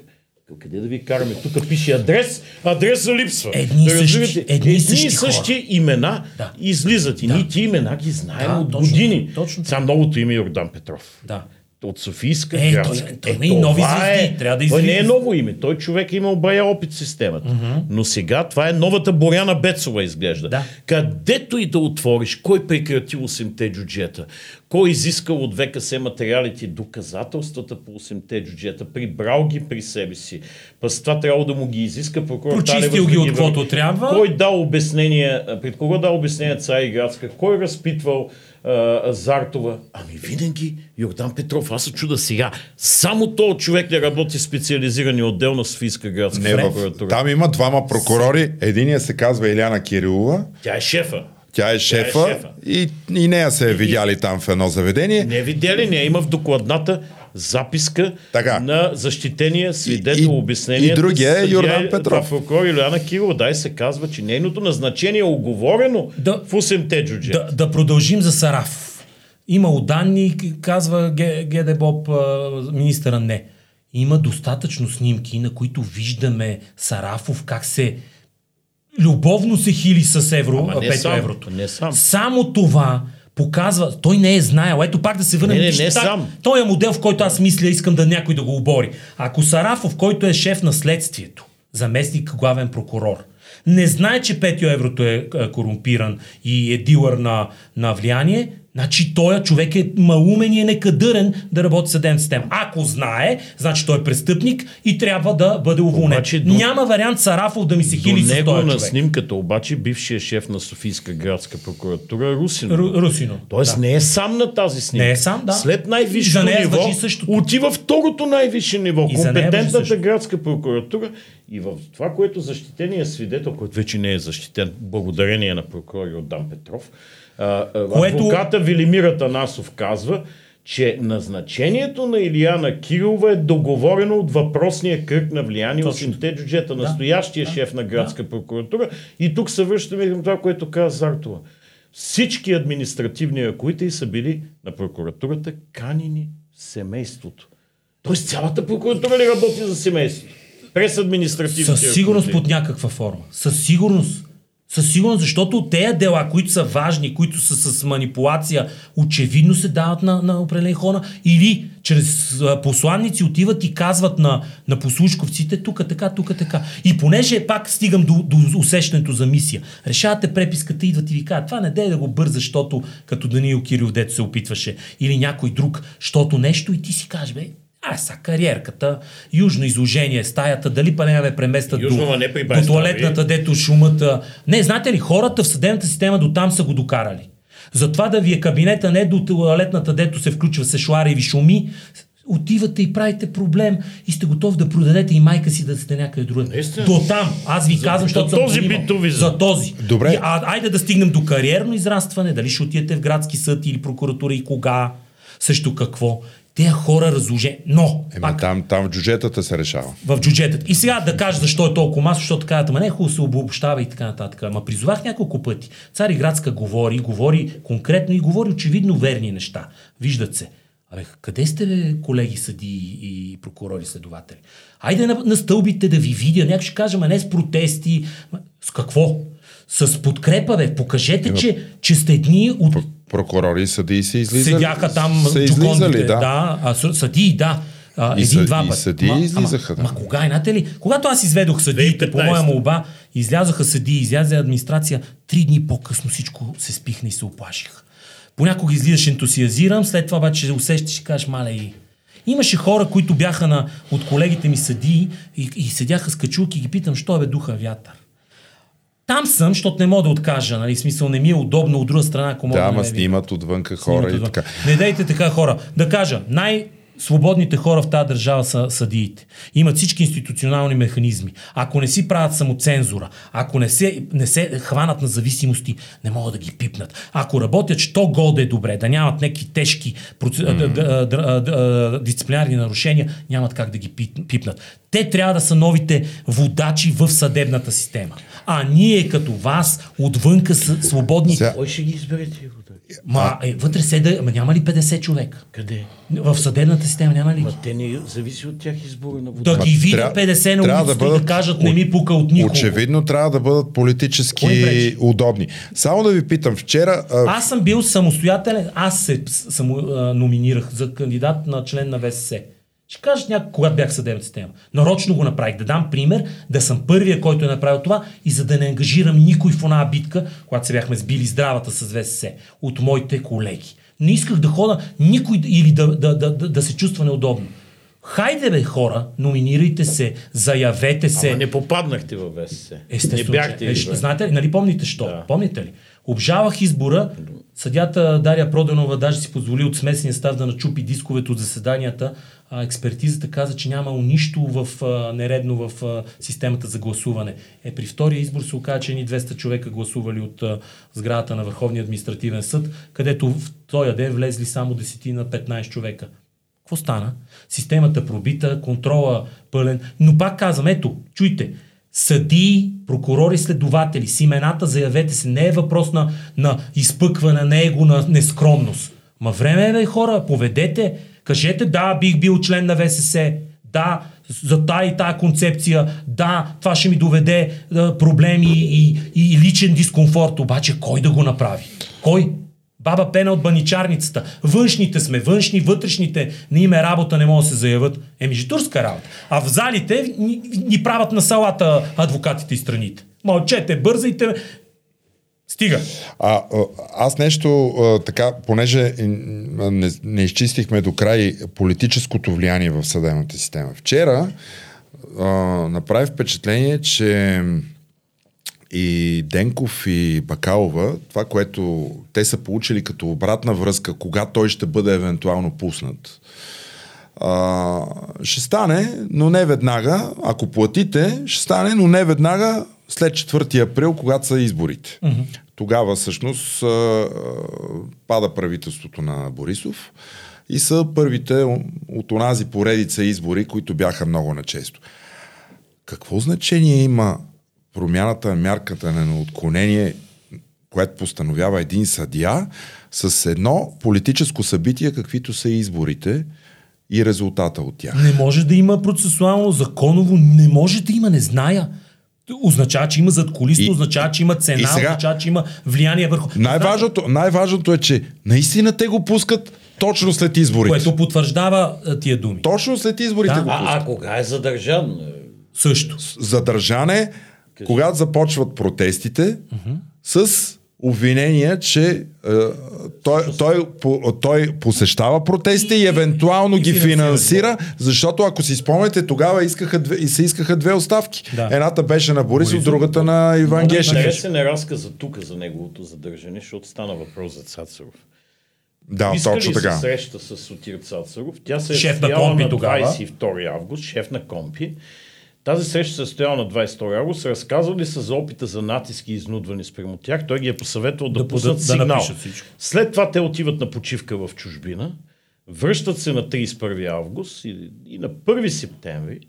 Speaker 2: къде да ви караме? Тук пише адрес, адреса липсва.
Speaker 3: Едни и същи- едни
Speaker 2: едни
Speaker 3: същи
Speaker 2: същи имена
Speaker 3: Да.
Speaker 2: излизат. И
Speaker 3: Да.
Speaker 2: ние ти имена ги знаем
Speaker 3: Да,
Speaker 2: от
Speaker 3: точно,
Speaker 2: години.
Speaker 3: точно.
Speaker 2: Сега новото име е Йордан Петров.
Speaker 3: Да.
Speaker 2: От Софийска
Speaker 3: Е,
Speaker 2: градска.
Speaker 3: той- той има и нови
Speaker 2: това
Speaker 3: звезди, трябва да
Speaker 2: Той не е ново име. Той човек е имал бая опит в системата. Но сега това е новата Боряна Бецова изглежда.
Speaker 3: Да.
Speaker 2: Където и да отвориш, кой прекрати 8-те джуджета, кой изискал от ВКС материалите, доказателствата по 8-те джуджета, прибрал ги при себе си. Пъс това трябва да му ги изиска прокурор
Speaker 3: Прочистил
Speaker 2: Талева,
Speaker 3: ги от каквото трябва.
Speaker 2: Кой дал обяснение, пред кого дал обяснение Цари Градска, кой разпитвал а, Зартова? Ами винаги Йордан Петров. Аз се чуда сега. Само този човек не работи специализирани отдел на Софийска градска
Speaker 1: Не,
Speaker 2: прокуратура.
Speaker 1: там има двама прокурори. Единият се казва Иляна Кирилова.
Speaker 2: Тя е шефа.
Speaker 1: Тя е шефа,
Speaker 2: шефа.
Speaker 1: И, и нея се е видяли там в едно заведение.
Speaker 2: Не видя ли? Не има в докладната записка
Speaker 1: Така.
Speaker 2: на защитения свидетел
Speaker 1: И- и-
Speaker 2: обяснение.
Speaker 1: и другия е Йордан Петров.
Speaker 2: Прокурор Иляна Кирова. Дай се казва, че нейното назначение е оговорено
Speaker 3: Да.
Speaker 2: в 8-те джудже.
Speaker 3: Да, да продължим за Сараф. Имало данни, казва Геде Боб, министъра не. Има достатъчно снимки, на които виждаме Сарафов как се любовно се хили с евро,
Speaker 2: Ама
Speaker 3: а,
Speaker 2: не
Speaker 3: пето
Speaker 2: сам,
Speaker 3: еврото.
Speaker 2: не сам.
Speaker 3: Само това показва, той не е знаел. Ето пак да се върнем.
Speaker 2: Не, не, не сам.
Speaker 3: Той е модел, в който аз мисля, искам да някой да го обори. Ако Сарафов, който е шеф на следствието, заместник главен прокурор, не знае, че Петио Еврото е е корумпиран и е дилър на, на влияние, значи той човек е малумен и е некадърен да работи в съдебната система. Ако знае, значи той е престъпник и трябва да бъде уволнен.
Speaker 2: Обаче до-
Speaker 3: Няма вариант Сарафов да ми се хили с
Speaker 2: него
Speaker 3: този
Speaker 2: на
Speaker 3: човек.
Speaker 2: снимката обаче бившия шеф на Софийска градска прокуратура Русин.
Speaker 3: Ру- Русино.
Speaker 2: Тоест
Speaker 3: Да.
Speaker 2: не е сам на тази снимка.
Speaker 3: Не е сам, да.
Speaker 2: След най-висшето
Speaker 3: за нея
Speaker 2: ниво
Speaker 3: същото.
Speaker 2: отива второто най-висше ниво.
Speaker 3: И
Speaker 2: компетентната градска прокуратура и в това, което защитения свидетел, който вече не е защитен, благодарение на прокурор Йордан Петров, а,
Speaker 3: Което-
Speaker 2: адвоката Велимира Танасов казва, че назначението на Илияна Кирилова е договорено от въпросния кръг на влияние,
Speaker 3: Точно.
Speaker 2: 8-те джуджета, настоящия шеф на градска прокуратура. И тук се връщаме към това, което каза Зартова. Всички административни ръководители са били на прокуратурата канени в семейството. Тоест цялата прокуратура ли работи за семейството? През административните
Speaker 3: Със сигурност
Speaker 2: ръководители.
Speaker 3: под някаква форма. Със сигурност. Със сигурност, защото тези дела, които са важни, които са с манипулация, очевидно се дават на, на определени хора или чрез посланници отиват и казват на, на послушковците тук така, тук така. И понеже пак стигам до, до усещането за мисия, решавате преписката, идват и ви казват, това не дей да го бърза, защото като Даниил Кирил, дето се опитваше, или някой друг, защото нещо и ти си кажеш, бе, а, са кариерката, южно изложение, стаята, дали па не ме преместят
Speaker 2: Южно,
Speaker 3: до,
Speaker 2: не
Speaker 3: до туалетната, дето шумата. Не, знаете ли, хората в съдебната система до там са го докарали. Затова да ви е кабинета не до туалетната, дето се включва сешлара и ви шуми, отивате и правите проблем и сте готови да продадете и майка си да сте някъде друга. До там. Аз ви
Speaker 2: За-
Speaker 3: казвам,
Speaker 2: за
Speaker 3: защото съм
Speaker 2: този битовизъм.
Speaker 3: За този.
Speaker 1: Добре.
Speaker 3: И, а, айде да стигнем до кариерно израстване, дали ще отидете в градски съд или прокуратура и кога, също какво. Те хора разложени. Но,
Speaker 1: Еми,
Speaker 3: пак,
Speaker 1: там, там в джуджетата се решава.
Speaker 3: в джуджетата. И сега да кажа защо е толкова масо, защото казват, ама не е хубаво се обобщава и така нататък. Ама призовах няколко пъти. Цари Градска говори, говори конкретно и говори очевидно верни неща. Виждат се. Абе, къде сте, бе, колеги съди и прокурори, следователи? Айде на, на стълбите да ви видя. Някой ще каже, ма не с протести. С какво? С подкрепа, бе. Покажете, че, че сте едни от
Speaker 1: Прокурори и съдии се излизали.
Speaker 3: седяха там
Speaker 1: Са излизали, да.
Speaker 3: да, а, съ- съдии, да. А,
Speaker 1: И
Speaker 3: един,
Speaker 1: съ-
Speaker 3: два
Speaker 1: и
Speaker 3: пъти.
Speaker 1: съдии
Speaker 3: Ма-
Speaker 1: излизаха,
Speaker 3: ама,
Speaker 1: да.
Speaker 3: Ма кога, знаете ли? Когато аз изведох съдиите по
Speaker 2: 2015.
Speaker 3: моя молба, излязоха съдии, излезе администрация, три дни по-късно всичко се спихна и се оплаших. Понякога излизаш ентусиазирам, след това обаче усещаш и кажеш, мале и... Имаше хора, които бяха на, от колегите ми съдии и, и седяха с качулки и ги питам, що е бе духа вятър. Там съм, защото не мога да откажа, нали? Смисъл не ми е удобно от друга страна, ако мога
Speaker 1: Да,
Speaker 3: да видя.
Speaker 1: снимат отвънка хора
Speaker 3: Снимат
Speaker 1: и
Speaker 3: отвън.
Speaker 1: така.
Speaker 3: Не дейте така хора. Да кажа, най- Свободните хора в тази държава са съдиите. Имат всички институционални механизми. Ако не си правят самоцензура, ако не се, не се хванат на зависимости, не могат да ги пипнат. Ако работят, що гол да е добре, да нямат някакви тежки проц... mm-hmm. дисциплинарни нарушения, нямат как да ги пип- пипнат. Те трябва да са новите водачи в съдебната система. А ние като вас отвънка са свободни.
Speaker 1: Сега-
Speaker 2: Кой ще ги избере тия водачи?
Speaker 3: Ма, е, вътре седа, ама няма ли 50 човека?
Speaker 2: Къде?
Speaker 3: В съдебната система няма ли?
Speaker 2: Ма те не зависи от тях избора на
Speaker 3: Да
Speaker 2: водачи.
Speaker 3: ги видя
Speaker 1: трябва-
Speaker 3: 50 на
Speaker 1: да
Speaker 3: улицата и да
Speaker 1: бъдат
Speaker 3: кажат не ми пука от никого.
Speaker 1: Очевидно трябва да бъдат политически удобни. Само да ви питам, вчера... а,
Speaker 3: Аз съм бил самостоятелен, аз се само, а, номинирах за кандидат на член на ВСС. Ще кажа някой, когато бях в съдебната система. Нарочно го направих. Да дам пример, да съм първия, който е направил това и за да не ангажирам никой в една битка, когато се бяхме сбили здравата с ВСС, от моите колеги. Не исках да хода никой или да, да, да, да, да се чувства неудобно. Хайде бе хора, номинирайте се, заявете се.
Speaker 2: Ама не попаднахте във ВСС.
Speaker 3: Естествено.
Speaker 2: Не бяхте
Speaker 3: е, знаете ли, нали помните що?
Speaker 2: Да.
Speaker 3: Помните ли? Обжавах избора, съдята Дария Проданова даже си позволи от смесения став да начупи дисковете от заседанията. А, експертизата каза, че нямало нищо в, а, нередно в а, системата за гласуване. Е, при втория избор се оказа, че ни 200 човека гласували от а, сградата на Върховния административен съд, където в този ден влезли само 10 на 15 човека. Какво стана? Системата пробита, контрола пълен. Но пак казвам, ето, чуйте, съдии, прокурори, следователи, с имената заявете се. Не е въпрос на, на изпъкване, на его, на нескромност. Ма време е, хора, поведете, кажете, да, бих бил член на ВСС, да, за тая и тая концепция, да, това ще ми доведе а, проблеми и, и, и личен дискомфорт, обаче кой да го направи? Кой? Баба Пена от баничарницата. Външните сме, външни, вътрешните, не име работа не могат да се заявят. Еми, же турска работа. А в залите ни, ни правят на салата адвокатите и страните. Мълчете, бързайте. Стига.
Speaker 1: А, аз нещо а, така, понеже не, не изчистихме до край политическото влияние в съдебната система. Вчера а, направи впечатление, че и Денков и Бакалова, това, което те са получили като обратна връзка, кога той ще бъде евентуално пуснат, а, ще стане, но не веднага. Ако платите, ще стане, но не веднага след 4 април, когато са изборите. Mm-hmm. Тогава всъщност а, пада правителството на Борисов и са първите от онази поредица избори, които бяха много начесто. Какво значение има промяната на мярката на отклонение, което постановява един съдия, с едно политическо събитие, каквито са изборите и резултата от тях?
Speaker 3: Не може да има процесуално, законово, не може да има, не зная. Означава, че има задколисно, означава, че има цена,
Speaker 1: сега-
Speaker 3: означава, че има влияние върху...
Speaker 1: Най-важното, най-важното е, че наистина те го пускат точно след изборите.
Speaker 3: Което потвърждава тия думи.
Speaker 1: Точно след изборите
Speaker 3: Да.
Speaker 1: го пускат.
Speaker 2: А, а кога е задържан?
Speaker 3: Също.
Speaker 1: Задържане, когато започват протестите, с обвинения, че е, той, той, по- той посещава протестите и евентуално
Speaker 3: и
Speaker 1: ги
Speaker 3: финансира.
Speaker 1: финансира, защото ако си спомняте, тогава искаха две, и се искаха две оставки.
Speaker 3: Да.
Speaker 1: Едната беше на Борисов,
Speaker 3: Борисов,
Speaker 1: другата на Иван Гешев.
Speaker 2: Интересен е разказа тук за неговото задържане, защото стана въпрос за Цацаров.
Speaker 1: Да,
Speaker 2: Иска
Speaker 1: точно
Speaker 2: ли
Speaker 1: така.
Speaker 2: се среща с Сотир Цацаров? Тя се е
Speaker 3: Шеф на Компи
Speaker 2: на
Speaker 3: тогава.
Speaker 2: 22 август, шеф на Компи. Тази среща се състояла на 22 август. Разказвали са за опита за натиски и изнудване спрямо тях. Той ги е посъветвал да,
Speaker 3: Да да
Speaker 2: сигнал.
Speaker 3: всичко.
Speaker 2: След това те отиват на почивка в чужбина, връщат се на 31 август и, и на 1 септември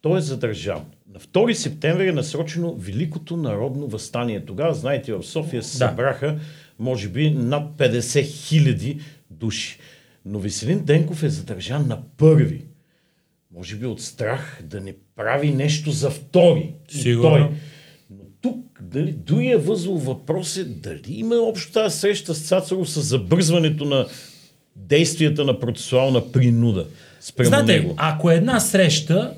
Speaker 2: той е задържан. На 2 септември е насрочено Великото народно възстание. Тогава, знаете, в София се
Speaker 3: Да.
Speaker 2: събраха, може би, над 50 хиляди души. Но Веселин Денков е задържан на първи. Може би от страх да не прави нещо за втори. И
Speaker 3: Сигурно.
Speaker 2: той. Но тук, дали, другия възл въпрос е дали има общо тази среща с Цацаров с забързването на действията на процесуална принуда спрямо
Speaker 3: Знаете,
Speaker 2: него.
Speaker 3: ако е една среща,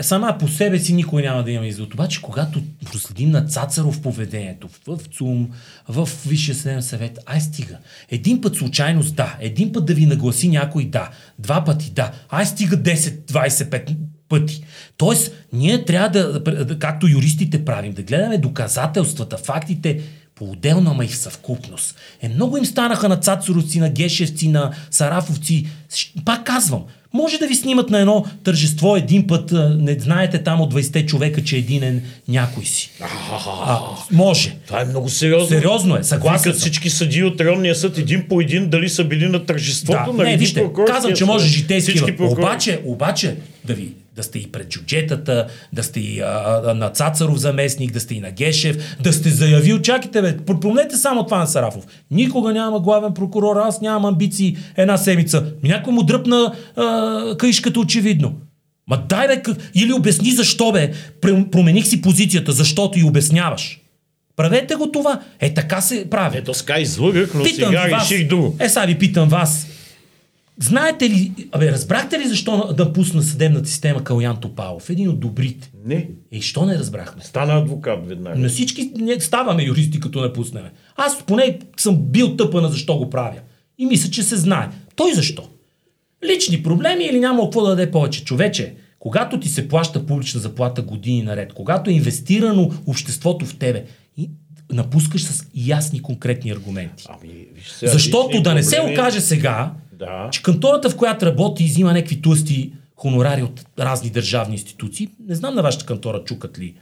Speaker 3: сама по себе си никой няма да има извод. Обаче, когато проследим на Цацаров поведението в ЦУМ, в Висшия съдебен съвет, ай стига. Един път случайност да, един път да ви нагласи някой да, два пъти да, ай стига 10, 25 пъти. Тоест, ние трябва да, както юристите правим, да гледаме доказателствата, фактите, по-отделно, ама и в съвкупност. Е, много им станаха на цацаровци, на гешевци, на сарафовци. Пак казвам, може да ви снимат на едно тържество един път, не знаете там от 20 човека, че един е някой си. А, може.
Speaker 2: Това е много сериозно.
Speaker 3: Сериозно е, съгласен
Speaker 2: Викат всички съдии от районния съд един по един дали са били на тържеството
Speaker 3: Да,
Speaker 2: на
Speaker 3: не,
Speaker 2: един
Speaker 3: вижте, казвам, че може житейски. Обаче, обаче, да ви, Да сте и пред джуджетата, да сте и а, а, на Цацаров заместник, да сте и на Гешев, да сте заявил, чакайте бе, помнете само това на Сарафов. Никога няма главен прокурор, аз нямам амбиции една седмица. Някой му дръпна а, каишката очевидно. Ма дай бе, или обясни защо бе, промених си позицията, защото и обясняваш. Правете го това. Е, така се прави.
Speaker 2: Ето ска излъгах, но питам сега реших друго.
Speaker 3: Е, сега ви питам вас. Знаете ли, абе, разбрахте ли защо да пусна съдебната система Калян Топалов? Един от добрите.
Speaker 2: Не.
Speaker 3: И що не разбрахме?
Speaker 2: Стана адвокат веднага.
Speaker 3: На всички не ставаме юристи, като не пуснем. Аз поне съм бил тъпана защо го правя. И мисля, че се знае. Той защо? Лични проблеми или няма какво да даде повече? Човече, когато ти се плаща публична заплата години наред, когато е инвестирано обществото в тебе, и напускаш с ясни конкретни аргументи.
Speaker 2: Ами, виж сега,
Speaker 3: Защото да не се окаже сега,
Speaker 2: да.
Speaker 3: че кантората, в която работи, изима някакви тлъсти хонорари от разни държавни институции. Не знам на вашата кантора чукат ли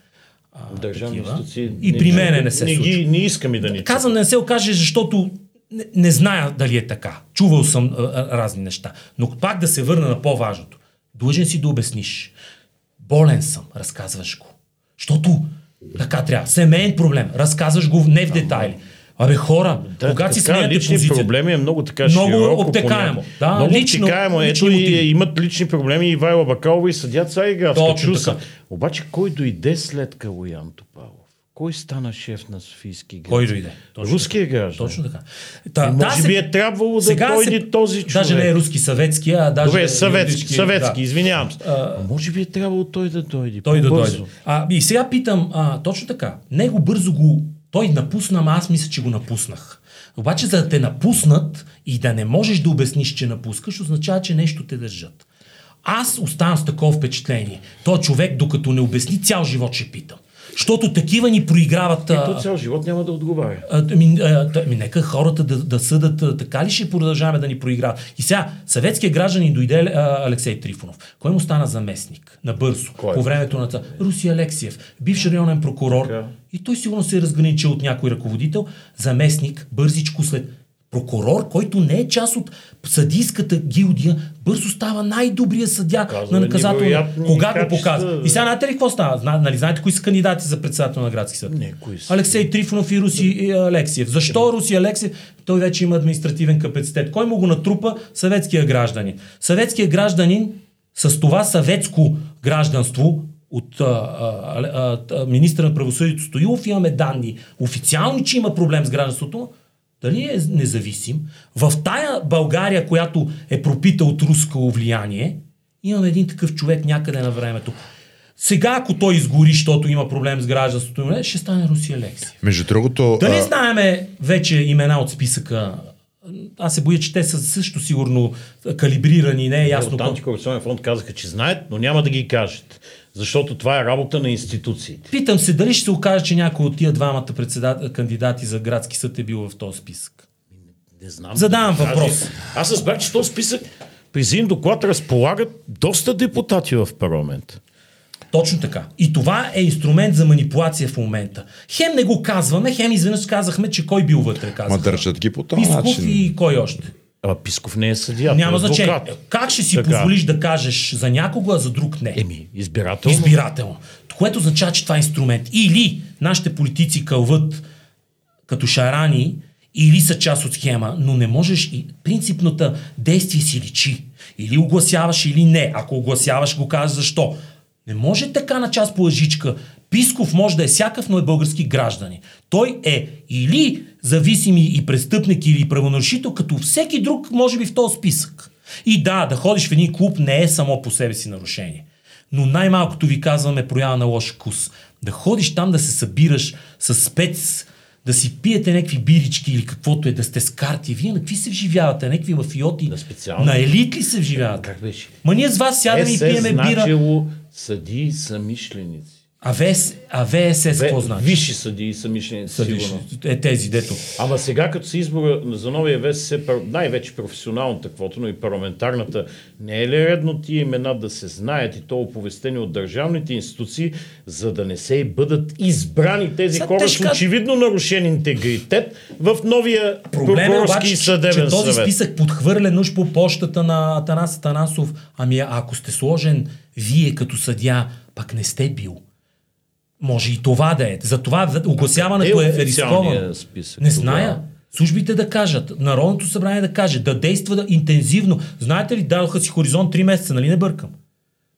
Speaker 2: а, държавни такива. институции.
Speaker 3: И не, при мене не се
Speaker 2: не,
Speaker 3: случва.
Speaker 2: Не искам и да ни
Speaker 3: Казвам да не се окаже, защото не, не зная дали е така. Чувал съм а, а, разни неща. Но пак да се върна на по-важното. Длъжен си да обясниш. Болен съм, разказваш го. Защото така трябва. Семейен проблем. Разказваш го не в детайли. Абе хора,
Speaker 2: да,
Speaker 3: когато си
Speaker 2: сменяте лични позиция, проблеми е много така
Speaker 3: много
Speaker 2: широко.
Speaker 3: обтекаемо. Да,
Speaker 2: много
Speaker 3: лично,
Speaker 2: обтекаемо. Ето и имат лични проблеми и Вайла Бакалова и съдят.
Speaker 3: Точно така.
Speaker 2: Обаче кой дойде след Калоян Топалов? Кой стана шеф на Софийски град?
Speaker 3: Кой дойде?
Speaker 2: Точно Руския граждан.
Speaker 3: Точно така.
Speaker 2: Та, може да, би е трябвало да дойде се... този човек.
Speaker 3: Даже не е руски съветски, а даже
Speaker 2: Добре, съветски, съветски, да. извинявам се. А, може би е трябвало той да дойде.
Speaker 3: Той да дойде. А, и сега питам, а, точно така, него бързо го, той напусна, ама аз мисля, че го напуснах. Обаче за да те напуснат и да не можеш да обясниш, че напускаш, означава, че нещо те държат. Аз оставам с такова впечатление. Той човек, докато не обясни, цял живот ще питам. Защото такива ни проиграват.
Speaker 2: Ето цял живот няма да отговаря.
Speaker 3: Ами, ми, нека хората да, да съдат така ли ще продължаваме да ни проиграват. И сега, съветския гражданин дойде а, Алексей Трифонов. Кой му стана заместник? Набързо.
Speaker 2: Кой?
Speaker 3: По времето на това. Руси Алексиев, бивш районен прокурор. Така. И той сигурно се е разграничил от някой ръководител. Заместник, бързичко след прокурор, който не е част от съдийската гилдия, бързо става най-добрия съдя
Speaker 2: Казва,
Speaker 3: на наказателно. Кога го показва? И сега знаете ли какво става? Зна, нали, знаете кои са кандидати за председател на градски съд?
Speaker 2: Не, кои са?
Speaker 3: Алексей Трифонов и Руси Алексиев. Защо Руси Алексиев? Той вече има административен капацитет. Кой му го натрупа? Съветския гражданин. Съветския гражданин с това съветско гражданство от а, а, а, министра на правосъдието Стоилов имаме данни официални, че има проблем с гражданството, дали е независим, в тая България, която е пропита от руско влияние, имаме един такъв човек някъде на времето. Сега, ако той изгори, защото има проблем с гражданството, ще стане Русия Лекси.
Speaker 1: Между другото...
Speaker 3: Дали а... знаеме вече имена от списъка аз се боя, че те са също сигурно калибрирани, не е ясно.
Speaker 2: От антикорупционен фонд казаха, че знаят, но няма да ги кажат. Защото това е работа на институциите.
Speaker 3: Питам се дали ще се окаже, че някой от тия двамата председат... кандидати за градски съд е бил в този списък.
Speaker 2: Не знам.
Speaker 3: Задавам да въпрос.
Speaker 2: Аз разбрах, че този списък при един доклад разполагат доста депутати в парламент.
Speaker 3: Точно така. И това е инструмент за манипулация в момента. Хем не го казваме, хем изведнъж казахме, че кой бил вътре. Казаха.
Speaker 1: Ма държат ги по този
Speaker 3: Писков
Speaker 1: начин.
Speaker 3: и кой още.
Speaker 2: А Писков не е съдия.
Speaker 3: Няма
Speaker 2: е
Speaker 3: значение. Как ще си така. позволиш да кажеш за някого, а за друг не?
Speaker 2: Еми, избирателно.
Speaker 3: Избирателно. Което означава, че това е инструмент. Или нашите политици кълват като шарани, или са част от схема, но не можеш и принципната действие си личи. Или огласяваш, или не. Ако огласяваш, го казваш защо. Не може така на част по лъжичка. Писков може да е всякакъв, но е български граждани. Той е или зависим и престъпник или правонарушител, като всеки друг, може би в този списък. И да, да ходиш в един клуб не е само по себе си нарушение. Но най-малкото ви казваме проява на лош вкус. Да ходиш там да се събираш с спец, да си пиете някакви бирички или каквото е, да сте с карти. Вие на какви се вживявате? Някакви мафиоти?
Speaker 2: На специално.
Speaker 3: На елит ли се вживявате?
Speaker 2: Как беше?
Speaker 3: Ма ние с вас сядаме и пиеме бира.
Speaker 2: Значило съди самишленици.
Speaker 3: А, ВС, а ВСС какво значи?
Speaker 2: Висши съдии са мишленици, сигурно.
Speaker 3: Е, тези, дето.
Speaker 2: Ама сега, като се избора за новия ВСС, най-вече професионалната квота, но и парламентарната, не е ли редно тия имена да се знаят и то оповестени от държавните институции, за да не се и бъдат избрани тези
Speaker 3: Сега
Speaker 2: хора
Speaker 3: те
Speaker 2: с очевидно нарушен интегритет в новия
Speaker 3: Проблем е обаче,
Speaker 2: и
Speaker 3: че,
Speaker 2: съдебен
Speaker 3: че този
Speaker 2: съвет?
Speaker 3: списък подхвърлен уж по почтата на Атанас Атанасов. Ами ако сте сложен вие като съдя, пък не сте бил. Може и това да е. Затова огласяването е,
Speaker 2: Е
Speaker 3: рисковано.
Speaker 2: списък
Speaker 3: Не
Speaker 2: тогава.
Speaker 3: зная. Службите да кажат, Народното събрание да каже, да действа да, интензивно. Знаете ли, дадоха си хоризонт 3 месеца, нали не бъркам?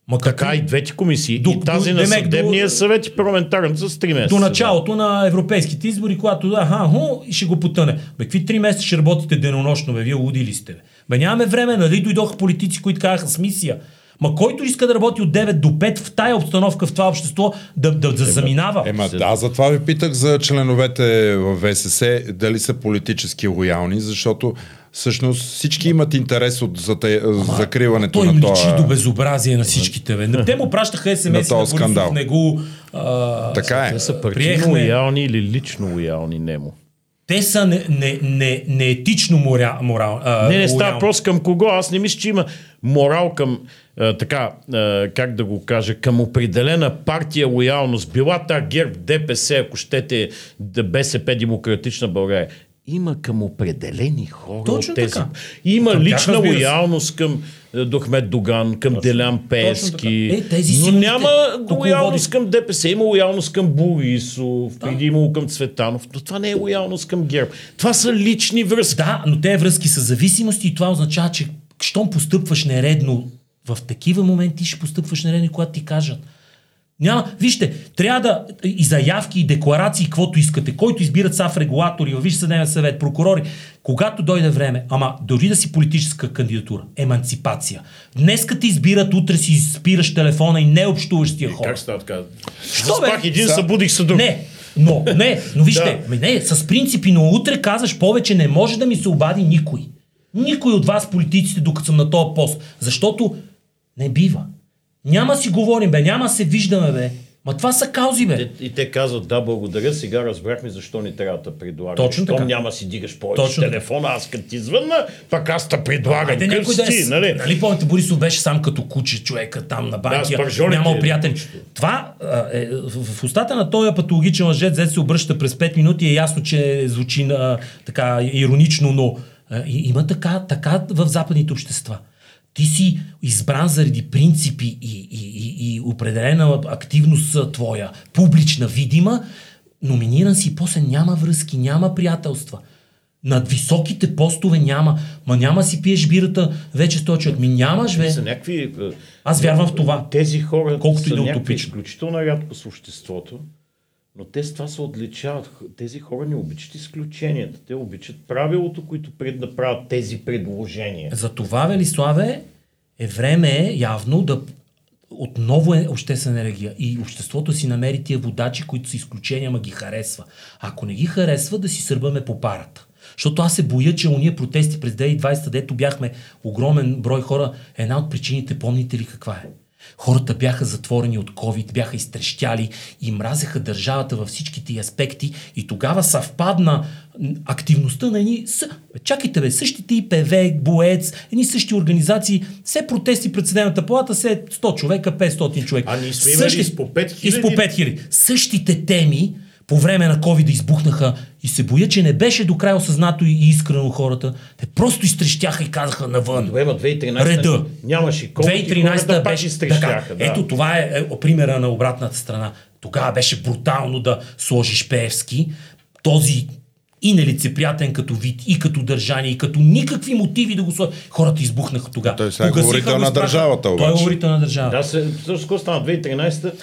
Speaker 3: Ма
Speaker 2: Така и двете комисии.
Speaker 3: До-
Speaker 2: и тази
Speaker 3: до-
Speaker 2: на
Speaker 3: демек, до-
Speaker 2: съдебния съвет и парламентарната с 3 месеца.
Speaker 3: До началото на европейските избори, когато аха, ху, и ще го потъне. Бе, какви три месеца ще работите денонощно, бе, вие луди ли сте, бе? Бе, нямаме време, нали дойдоха политици, които казаха с мисия. Ма който иска да работи от 9 до 5 в тая обстановка, в това общество, да, да, да заминава.
Speaker 1: Ема, да, затова ви питах за членовете в ВСС, дали са политически лоялни, защото всъщност всички имат интерес от зате, закриването
Speaker 3: Той
Speaker 1: на
Speaker 3: им личи
Speaker 1: това.
Speaker 3: до безобразие на всичките. Бе. Те му пращаха смс
Speaker 1: На
Speaker 3: на,
Speaker 1: скандал.
Speaker 3: не го... А,
Speaker 1: Така е.
Speaker 2: Те са партийно лоялни или лично лоялни, немо.
Speaker 3: те са не, не, не, неетично морал, морал, а,
Speaker 2: Не, не става въпрос към кого. Аз не мисля, че има морал към, а, така, а, как да го кажа, към определена партия лоялност. Била та ГЕРБ, ДПС, ако щете, да БСП, Демократична България. Има към определени хора
Speaker 3: Точно
Speaker 2: от тези.
Speaker 3: така.
Speaker 2: Има
Speaker 3: Към
Speaker 2: лична лоялност към е, Дохмет Доган, към Делян Пески.
Speaker 3: Е, тези
Speaker 2: но няма лоялност към ДПС, има лоялност към Борисов, преди имало към Цветанов, но това не е лоялност към ГЕРБ. Това са лични връзки.
Speaker 3: Да, но те връзки са зависимости и това означава, че щом постъпваш нередно в такива моменти, ще постъпваш нередно, когато ти кажат. Няма, вижте, трябва да и заявки, и декларации, каквото искате, който избират САФ регулатори, във Висш съдебен съвет, прокурори, когато дойде време, ама дори да си политическа кандидатура, еманципация. Днес като избират, утре си спираш телефона и не тия хора.
Speaker 2: Как става така?
Speaker 3: Що,
Speaker 2: Заспах
Speaker 3: бе?
Speaker 2: един,
Speaker 1: Са-
Speaker 2: събудих се друг.
Speaker 3: Не, но, не, но вижте,
Speaker 2: Да.
Speaker 3: да. не, с принципи, но утре казваш повече не може да ми се обади никой. Никой от вас, политиците, докато съм на този пост. Защото не бива. Няма си говорим, бе, няма се виждаме, бе. Ма това са каузи, бе.
Speaker 2: И те казват, да, благодаря, сега разбрахме защо ни трябва да предлагаш.
Speaker 3: Точно
Speaker 2: Щом
Speaker 3: така.
Speaker 2: няма си дигаш повече
Speaker 3: Точно така.
Speaker 2: телефона, аз като ти звънна, пък аз те предлагам.
Speaker 3: Айде някой да е...
Speaker 2: Нали?
Speaker 3: нали помните, Борисов беше сам като куче човека там на банкия,
Speaker 2: пържолите.
Speaker 3: нямал приятели. Това а, е, в, в устата на този патологичен лъжец, зет се обръща през 5 минути, е ясно, че звучи а, така иронично, но а, и- има така, така в западните общества. Ти си избран заради принципи и, и, и, и определена активност твоя, публична, видима, номиниран си и после няма връзки, няма приятелства. Над високите постове няма. Ма няма си пиеш бирата вече този човек. Ми нямаш, бе.
Speaker 2: Са някакви... е,
Speaker 3: Аз вярвам в това.
Speaker 2: Тези хора
Speaker 3: Колкото и
Speaker 2: са
Speaker 3: да е
Speaker 2: някакви
Speaker 3: утопично.
Speaker 2: изключително рядко с обществото, но те с това се отличават. Тези хора не обичат изключенията. Те обичат правилото, които пред да правят тези предложения.
Speaker 3: За това, Велиславе, е време явно да отново е обществена енергия и обществото си намери тия водачи, които са изключения, ма ги харесва. Ако не ги харесва, да си сърбаме по парата. Защото аз се боя, че уния протести през 2020, дето бяхме огромен брой хора, една от причините, помните ли каква е? Хората бяха затворени от COVID, бяха изтрещяли и мразеха държавата във всичките й аспекти и тогава съвпадна активността на едни... С... Чакайте бе, същите ИПВ, БОЕЦ, едни същи организации, все протести пред съдебната палата, все 100 човека, 500 човека.
Speaker 2: А ние сме имали и с по 5000.
Speaker 3: И с по 5000. Същите теми по време на COVID избухнаха и се боя, че не беше до край осъзнато и искрено хората. Те просто изтрещяха и казаха навън.
Speaker 2: Добре, ма 2013
Speaker 3: Реда.
Speaker 2: нямаше колко
Speaker 3: 2013
Speaker 2: пак
Speaker 3: беше
Speaker 2: изтрещяха.
Speaker 3: така.
Speaker 2: Да.
Speaker 3: Ето това е, е примера на обратната страна. Тогава беше брутално да сложиш Пеевски, този и нелицеприятен като вид, и като държание, и като никакви мотиви да го сложи. Хората избухнаха тогава.
Speaker 1: Той сега е говорител
Speaker 3: го
Speaker 1: на държавата,
Speaker 3: Той е
Speaker 1: обаче.
Speaker 3: говорител на държавата.
Speaker 2: Да, се, също какво стана 2013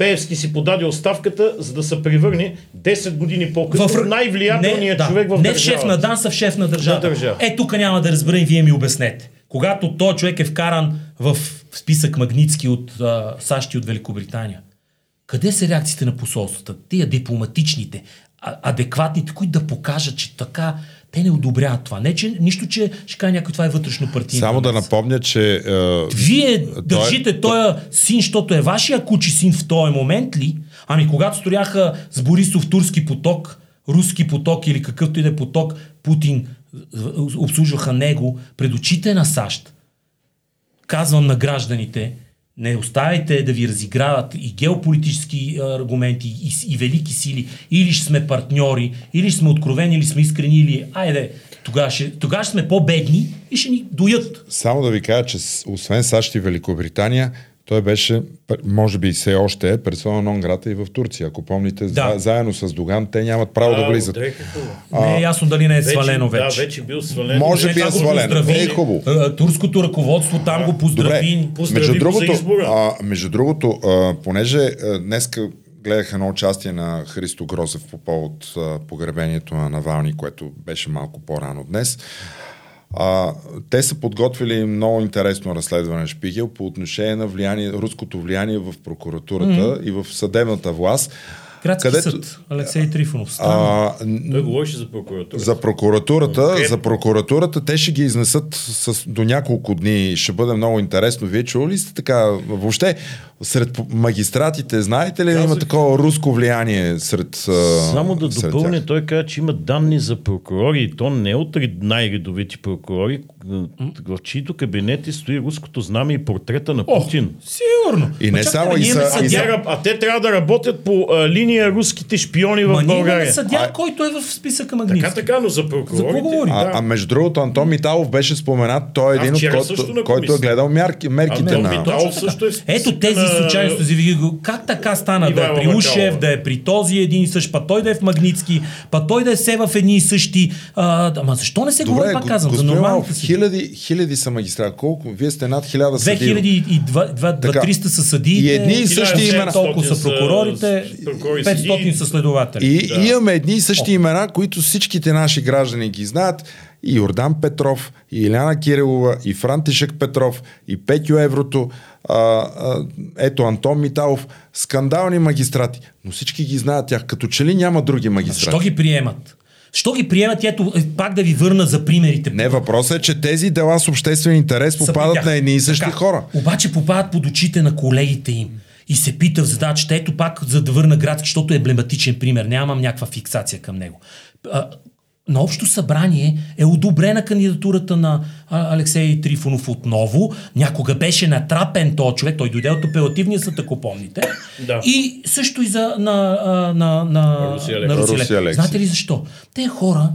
Speaker 2: Пеевски си подаде оставката, за да се превърне 10 години по-късно в най-влиятелният
Speaker 3: не,
Speaker 2: човек в
Speaker 3: Не в
Speaker 2: държавата.
Speaker 3: шеф на ДАНС, а в шеф на държавата.
Speaker 2: На държава.
Speaker 3: Е, тук няма да разбера и вие ми обяснете. Когато този човек е вкаран в списък Магницки от а, САЩ и от Великобритания, къде са реакциите на посолствата? Тия дипломатичните, адекватните, които да покажат, че така Те не одобряват това. Не, че нищо, че ще каже някой, това е вътрешно партийно.
Speaker 1: Само да напомня, че... Е,
Speaker 3: Вие държите този син, защото е вашия кучи син в този момент ли? Ами когато строяха с Борисов турски поток, руски поток или какъвто и да е поток, Путин обслужваха него пред очите на САЩ. Казвам на гражданите, не оставяйте да ви разиграват и геополитически аргументи, и, и велики сили. Или ще сме партньори, или ще сме откровени, или сме искрени, или айде, тогава ще, тогава ще сме по-бедни и ще ни доят.
Speaker 1: Само да ви кажа, че освен САЩ и Великобритания, той беше, може би все още е, персона нон грата и в Турция. Ако помните, да. заедно с Доган, те нямат право а, да влизат.
Speaker 3: А, не е ясно дали не е вече, свалено вече.
Speaker 2: Да, вече бил свален.
Speaker 1: Може би е свалено. Е хубаво.
Speaker 3: Турското ръководство там го поздрави.
Speaker 1: Добре. Поздрави между другото, а, между другото а, понеже а, днеска гледах едно участие на Христо Грозев по повод а, погребението на Навални, което беше малко по-рано днес. А, те са подготвили много интересно разследване Шпигел по отношение на влияние, руското влияние в прокуратурата mm-hmm. и в съдебната власт.
Speaker 3: Градски където, съд, Алексей Трифонов. А,
Speaker 2: Той говореше за прокуратурата.
Speaker 1: За прокуратурата, okay. за прокуратурата те ще ги изнесат с, до няколко дни. Ще бъде много интересно. Вие чули ли сте така? Въобще, сред магистратите, знаете ли, Казах... има такова руско влияние сред.
Speaker 2: Само да допълня, тях. той каза, че има данни за прокурори, и то не от най-редовити прокурори, в чието кабинети стои руското знаме и портрета на Путин.
Speaker 3: О, сигурно.
Speaker 1: И не само и са,
Speaker 2: и са... А те трябва да работят по а, линия руските шпиони в България. Ма
Speaker 3: съдя, а... който е в списъка Магнитски.
Speaker 2: Така, така, но за прокурорите.
Speaker 1: За а, а, между другото, Антон Миталов беше споменат, той е един от който, който е гледал мерки, мерките а, на...
Speaker 2: Миталов също е
Speaker 3: Ето тези случайно сте ви как така стана да е при Ушев, да е при този един и същ, па той да е в Магницки, па той да е се в едни и същи. А, ама защо не се Добре, говори, пак казвам, за нормалните
Speaker 1: си? Хиляди, хиляди са магистрати. Колко? Вие сте над хиляда
Speaker 3: съдии. 2300 са съдиите.
Speaker 1: И едни и същи имена.
Speaker 3: Толкова са прокурорите, 500 са следователи.
Speaker 1: И да. имаме едни и същи имена, които всичките наши граждани ги знаят и Йордан Петров, и Иляна Кирилова, и Франтишек Петров, и Петю Еврото, а, а, ето Антон Миталов, скандални магистрати, но всички ги знаят тях, като че ли няма други магистрати.
Speaker 3: Що ги приемат? Що ги приемат, ето е, пак да ви върна за примерите.
Speaker 1: Не, въпросът е, че тези дела с обществен интерес попадат на едни и същи така, хора.
Speaker 3: Обаче попадат под очите на колегите им. И се пита в задачата, ето пак за да върна градски, защото е емблематичен пример, нямам някаква фиксация към него на общо събрание е одобрена кандидатурата на Алексей Трифонов отново. Някога беше натрапен този човек, той дойде от апелативния съд, ако помните.
Speaker 2: Да.
Speaker 3: И също и за на, на, на, Русия, на Русия. Знаете ли защо? Те хора,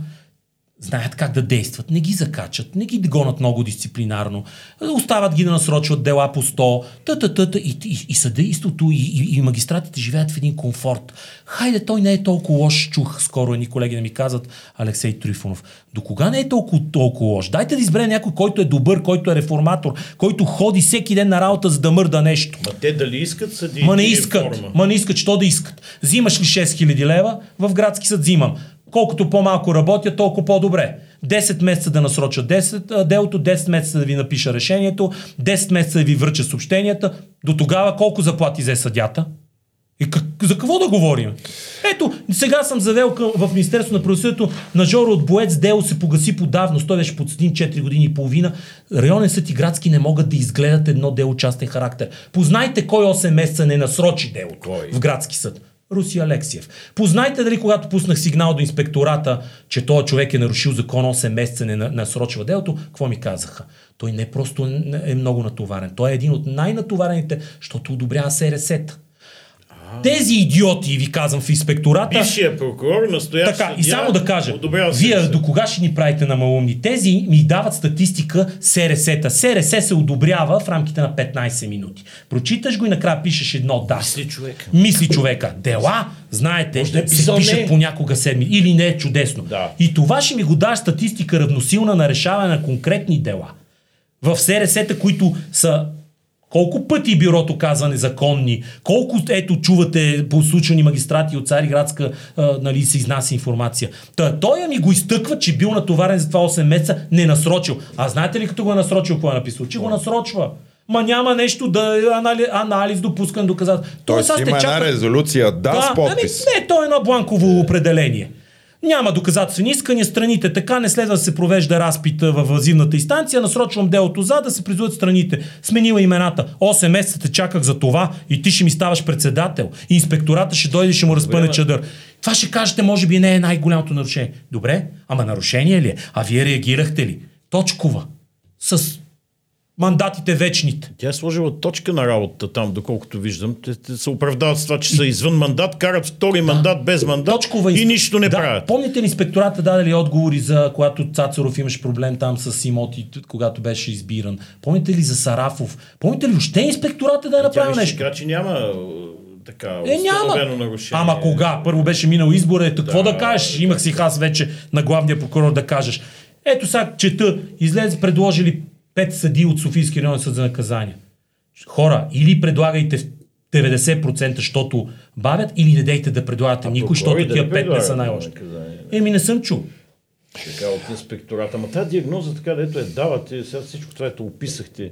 Speaker 3: знаят как да действат, не ги закачат, не ги гонат много дисциплинарно, остават ги да насрочват дела по 100, та-та-та, и, и, и съдейството, и, и, и магистратите живеят в един комфорт. Хайде, той не е толкова лош, чух скоро едни колеги да ми казват, Алексей Трифонов. До кога не е толкова, толкова лош? Дайте да избере някой, който е добър, който е реформатор, който ходи всеки ден на работа, за да мърда нещо.
Speaker 2: Ма те дали искат съди?
Speaker 3: Ма не искат. Ма не искат, що да искат. Взимаш ли 6000 лева? В градски съд взимам. Колкото по-малко работя, толкова по-добре. 10 месеца да насроча 10, делото, 10 месеца да ви напиша решението, 10 месеца да ви връча съобщенията. До тогава колко заплати взе съдята? И как, за какво да говорим? Ето, сега съм завел към, в Министерство на правосъдието на Жоро от Боец, дело се погаси по давност, той беше подсъдим 4 години и половина. Районен съд и градски не могат да изгледат едно дело частен характер. Познайте кой 8 месеца не насрочи делото в градски съд. Руси Алексиев. Познайте дали когато пуснах сигнал до инспектората, че този човек е нарушил закон 8 месеца, не насрочва делото, какво ми казаха? Той не просто е много натоварен, той е един от най-натоварените, защото одобрява СРС-та. Тези идиоти, ви казвам в инспектората.
Speaker 2: Бившия прокурор, настоящ
Speaker 3: Така, и само да кажа, вие до кога ще ни правите на малумни? Тези ми дават статистика СРС-та. СРС се одобрява в рамките на 15 минути. Прочиташ го и накрая пишеш едно да.
Speaker 2: Мисли човека.
Speaker 3: Мисли човека. Дела, знаете, да се пишат понякога седми. Или не е чудесно.
Speaker 2: Да.
Speaker 3: И това ще ми го дава статистика равносилна на решаване на конкретни дела. В СРС-та, които са колко пъти бюрото казва незаконни? Колко, ето, чувате послучани магистрати от Цариградска, а, нали, се изнася информация. Та, той ми го изтъква, че бил натоварен за това 8 месеца, не насрочил. А знаете ли като го е насрочил, какво е написал? Че го насрочва. Ма няма нещо да анализ, анализ допускан доказателство.
Speaker 1: Тоест има една резолюция, да, да с подпис.
Speaker 3: Ами, не, то е едно бланково определение. Няма доказателствени искания, страните така не следва да се провежда разпита във възивната инстанция, насрочвам делото за да се призоват страните. Сменила имената. 8 месеца те чаках за това и ти ще ми ставаш председател. И инспектората ще дойде и ще му разпъне чадър. Това ще кажете, може би не е най-голямото нарушение. Добре, ама нарушение ли е? А вие реагирахте ли? Точкова. С мандатите вечните.
Speaker 2: Тя е сложила точка на работата там, доколкото виждам. Те, те се оправдават с това, че са извън мандат, карат втори мандат без мандат
Speaker 3: Точкова
Speaker 2: и нищо не
Speaker 3: да,
Speaker 2: правят.
Speaker 3: Помните ли инспектората даде ли отговори за когато Цацаров имаше проблем там с имоти, когато беше избиран? Помните ли за Сарафов? Помните ли въобще инспектората да е направил нещо?
Speaker 2: каза, че няма е, така
Speaker 3: Е, няма.
Speaker 2: нарушение.
Speaker 3: Ама кога? Първо беше минал избора, ето какво да, кажеш? Имах си аз вече на главния прокурор да кажеш. Ето сега чета, излезе, предложили пет съди от Софийски районен съд за наказания. Хора, или предлагайте в 90%, защото бавят, или не дейте да предлагате никой, защото
Speaker 2: да
Speaker 3: тия
Speaker 2: не
Speaker 3: пет не са най-лоши. Еми не съм чул.
Speaker 2: Така от инспектората. Ама тази диагноза, така дето е давате, сега всичко това, ето описахте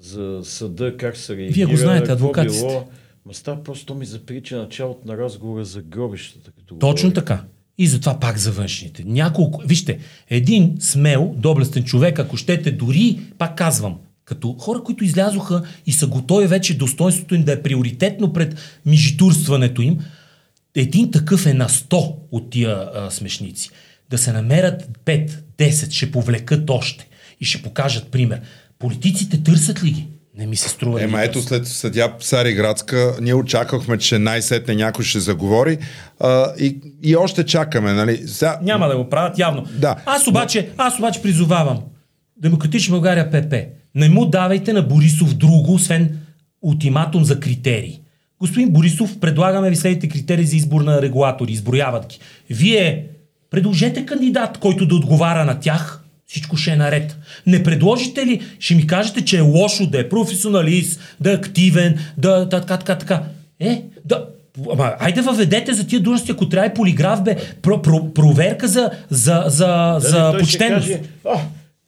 Speaker 2: за съда, как се реагира,
Speaker 3: Вие го знаете,
Speaker 2: какво
Speaker 3: адвокати сте.
Speaker 2: било. Ма става просто ми заприча началото на разговора за гробищата.
Speaker 3: Точно
Speaker 2: говорим.
Speaker 3: така. И затова пак за външните. Няколко, вижте, един смел, доблестен човек, ако щете дори, пак казвам, като хора, които излязоха и са готови вече достоинството им да е приоритетно пред мижитурстването им, един такъв е на 100 от тия а, смешници. Да се намерят 5, 10, ще повлекат още и ще покажат пример. Политиците търсят ли ги? Не ми се струва.
Speaker 1: Ема ето след съдя Цариградска, ние очаквахме, че най-сетне някой ще заговори а, и, и още чакаме, нали? Сега,
Speaker 3: Няма да го правят явно.
Speaker 1: Да.
Speaker 3: Аз обаче, аз обаче призовавам Демократична България ПП. Не му давайте на Борисов друго, освен ултиматум за критерии. Господин Борисов, предлагаме ви следните критерии за избор на регулатори. Изброяват ги. Вие предложете кандидат, който да отговаря на тях. Всичко ще е наред. Не предложите ли, ще ми кажете, че е лошо да е професионалист, да е активен, да така, така, така. Е, да, Ама, айде въведете за тия длъжности, ако трябва и полиграф, бе, про, про, проверка за, за, за, за
Speaker 2: той ще
Speaker 3: почтеност.
Speaker 2: Каже, а,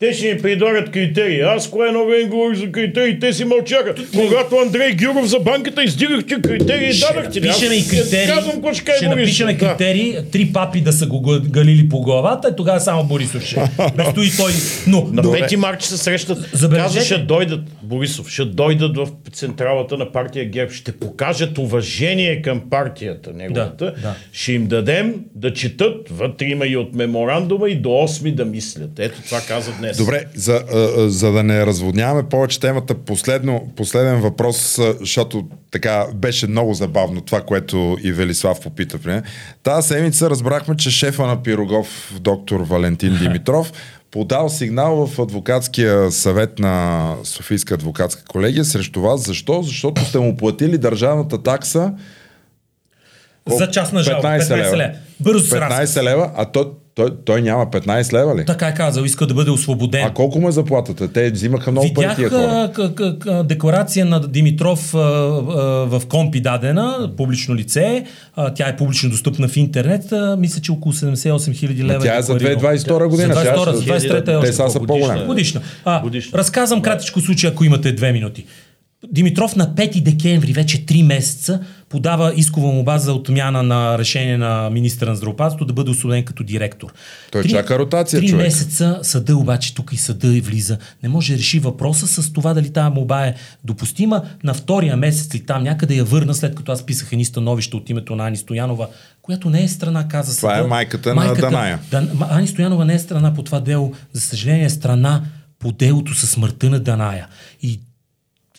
Speaker 2: те ще ни предлагат критерии. Аз кое едно време говорих за критерии, те си мълчаха. Когато Андрей Гюров за банката издигахте критерии,
Speaker 3: Ще
Speaker 2: дадахте. ли? Аз
Speaker 3: напишеме и критерии.
Speaker 2: Казвам, какво ще
Speaker 3: ще напишеме критерии, три папи да са го га- галили по главата, и тогава само Борисов ще. Да стои той. Но,
Speaker 2: На
Speaker 3: но
Speaker 2: 5 март ще се срещат.
Speaker 3: Забележете.
Speaker 2: Каза, ще дойдат, Борисов, ще дойдат в централата на партия ГЕРБ, ще покажат уважение към партията неговата.
Speaker 3: Да, да.
Speaker 2: Ще им дадем да четат, вътре има и от меморандума и до 8 да мислят. Ето това каза днес.
Speaker 1: Добре, за, за да не разводняваме повече темата, последно, последен въпрос, защото така беше много забавно това, което и Велислав попита при. Тази седмица разбрахме, че шефа на Пирогов, доктор Валентин Димитров, подал сигнал в адвокатския съвет на Софийска адвокатска колегия срещу вас. Защо? Защото сте му платили държавната такса
Speaker 3: за частна жалба. 15, 15 лева. Бързо се разказ.
Speaker 1: 15 лева, а той, той, той няма 15 лева ли?
Speaker 3: Така е казал, иска да бъде освободен.
Speaker 1: А колко му е заплатата? Те взимаха много пари
Speaker 3: Видях
Speaker 1: тия хора.
Speaker 3: а, к- к- к- декларация на Димитров а, а, в Компи дадена, публично лице. А, тя е публично достъпна в интернет. А, мисля, че около 78 хиляди лева.
Speaker 1: Тя е за
Speaker 3: декларирал.
Speaker 1: 2022 година.
Speaker 3: За
Speaker 1: сега
Speaker 3: 22,
Speaker 1: ще-
Speaker 3: 23 е
Speaker 1: Те
Speaker 3: още
Speaker 1: сега са по-големи.
Speaker 3: Годишна. А,
Speaker 2: Годишна.
Speaker 3: Разказвам кратичко случай, ако имате две минути. Димитров на 5 декември, вече 3 месеца, подава искова молба за отмяна на решение на министра на здравеопазването да бъде освободен като директор.
Speaker 1: Той
Speaker 3: Три-
Speaker 1: чака ротация,
Speaker 3: Три
Speaker 1: човек.
Speaker 3: месеца съда обаче тук и съда и влиза. Не може да реши въпроса с това дали тази молба е допустима. На втория месец ли там някъде я върна, след като аз писах едни становища от името на Ани Стоянова, която не е страна, каза
Speaker 1: Това
Speaker 3: съда.
Speaker 1: е майката на Даная.
Speaker 3: Дан, Ани Стоянова не е страна по това дело. За съжаление е страна по делото със смъртта на Даная. И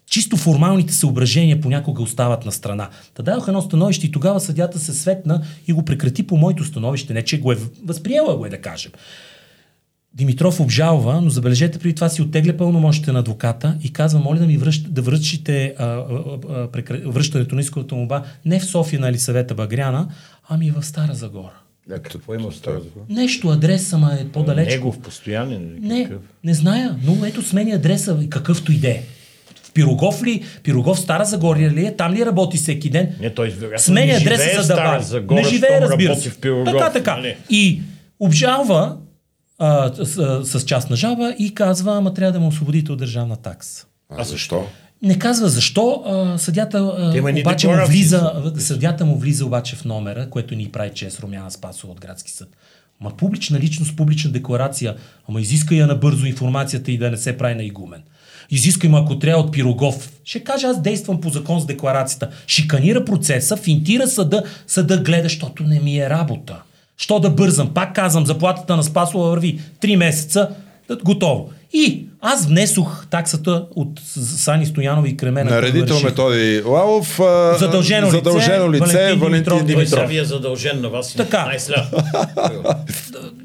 Speaker 3: чисто формалните съображения понякога остават на страна. Та дадох едно становище и тогава съдята се светна и го прекрати по моето становище. Не, че го е възприела, го е да кажем. Димитров обжалва, но забележете, преди това си оттегля пълномощите на адвоката и казва, моля да ми връщ, да връчите а, а, а, прекра... връщането на исковата молба не в София на Елисавета Багряна, ами в Стара Загора.
Speaker 2: Да, какво има в тази
Speaker 3: Нещо, адреса ма е по-далеч.
Speaker 2: Негов постоянен
Speaker 3: Не, не зная, но ето смени адреса, и какъвто и да е. В Пирогов ли, Пирогов Стара Загория ли е, там ли работи всеки ден?
Speaker 2: Не, той
Speaker 3: Сменя
Speaker 2: не
Speaker 3: адреса за да.
Speaker 2: Загора,
Speaker 3: Не живее, разбира се.
Speaker 2: в Пирогов,
Speaker 3: така, така.
Speaker 2: нали?
Speaker 3: И обжалва а, с, с частна жалба и казва, ама трябва да му освободите от държавна такса.
Speaker 1: А защо?
Speaker 3: Не казва защо. А, съдята а, обаче му влиза, съдята му влиза обаче в номера, което ни прави чест Румяна Спасова от градски съд. Ма публична личност, публична декларация, ама изиска я набързо информацията и да не се прави на игумен. Изиска им, ако трябва от Пирогов. Ще каже, аз действам по закон с декларацията. Шиканира процеса, финтира съда, съда гледа, защото не ми е работа. Що да бързам? Пак казвам, заплатата на Спасова върви 3 месеца, готово. И аз внесох таксата от Сани Стоянова и Кремена.
Speaker 1: Наредител. Методи Лалов. а,
Speaker 3: Задължено лице,
Speaker 1: задължено лице
Speaker 3: Валентин
Speaker 1: Валентин
Speaker 3: Димитров.
Speaker 2: Той
Speaker 1: Димитров.
Speaker 2: сега ви е задължен на вас. и
Speaker 3: Така.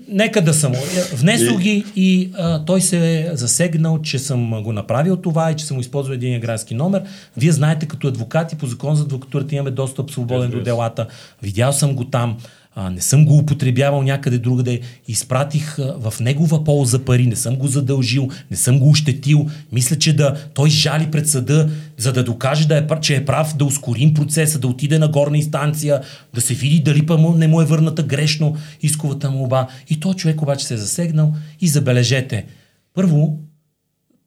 Speaker 3: Нека да съм. Внесох ги и а, той се е засегнал, че съм го направил това и че съм го използвал един градски номер. Вие знаете, като адвокати по закон за адвокатурата имаме достъп свободен
Speaker 2: Разбира
Speaker 3: до делата. Видял съм го там. А, не съм го употребявал някъде другаде. Изпратих а, в негова полза пари. Не съм го задължил, не съм го ощетил. Мисля, че да той жали пред съда, за да докаже, да е, че е прав, да ускорим процеса, да отиде на горна инстанция, да се види дали па му, не му е върната грешно исковата молба. И той човек обаче се е засегнал и забележете. Първо,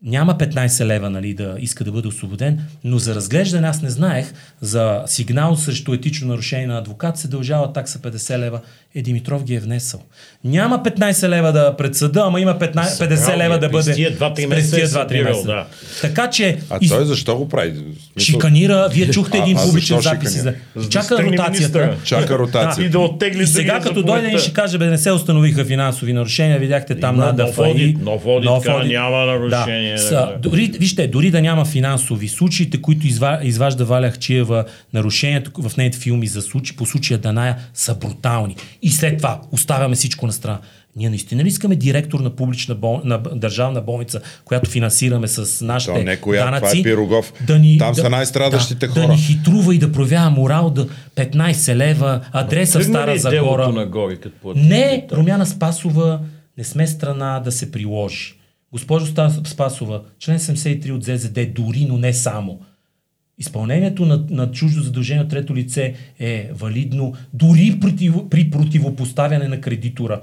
Speaker 3: няма 15 лева нали, да иска да бъде освободен, но за разглеждане аз не знаех, за сигнал срещу етично нарушение на адвокат се дължава такса 50 лева. Е, Димитров ги е внесъл. Няма 15 лева да пред съда, ама има 15, 50
Speaker 2: Събрал
Speaker 3: лева да
Speaker 2: през
Speaker 3: бъде... през
Speaker 2: месеца
Speaker 3: тия
Speaker 2: е
Speaker 3: два-три
Speaker 2: събирал,
Speaker 3: месеца.
Speaker 2: да.
Speaker 3: Така че...
Speaker 1: А
Speaker 3: из-
Speaker 1: той защо го прави?
Speaker 3: Шиканира, вие чухте един
Speaker 1: А-
Speaker 3: публичен запис. За...
Speaker 2: Да
Speaker 3: Чака ротацията.
Speaker 1: Чака ротация.
Speaker 2: И да оттегли
Speaker 3: И сега като дойде и ще каже, бе, не се установиха финансови нарушения, видяхте там на
Speaker 2: нов одит, нов одит, няма нарушение,
Speaker 3: Да.
Speaker 2: да,
Speaker 3: Са,
Speaker 2: да.
Speaker 3: дори, вижте, дори да няма финансови случаите, които изва, изважда Валя Хчиева нарушението в нейните филми за случаи, по случая Даная, са брутални. И след това оставяме всичко на страна. Ние наистина ли искаме директор на публична бол... на държавна болница, която финансираме с нашите
Speaker 1: То не коя, това е
Speaker 3: данъци,
Speaker 1: Пирогов.
Speaker 3: ни,
Speaker 1: Там са най-страдащите
Speaker 3: да,
Speaker 1: хора.
Speaker 3: Да ни хитрува и да проявява морал да 15 лева, адреса в Стара Загора.
Speaker 2: делото нагоре, като?
Speaker 3: Не, Румяна Спасова, не сме страна да се приложи. Госпожо Спасова, член 73 от ЗЗД, дори, но не само. Изпълнението на, на чуждо задължение от трето лице е валидно дори против, при противопоставяне на кредитора.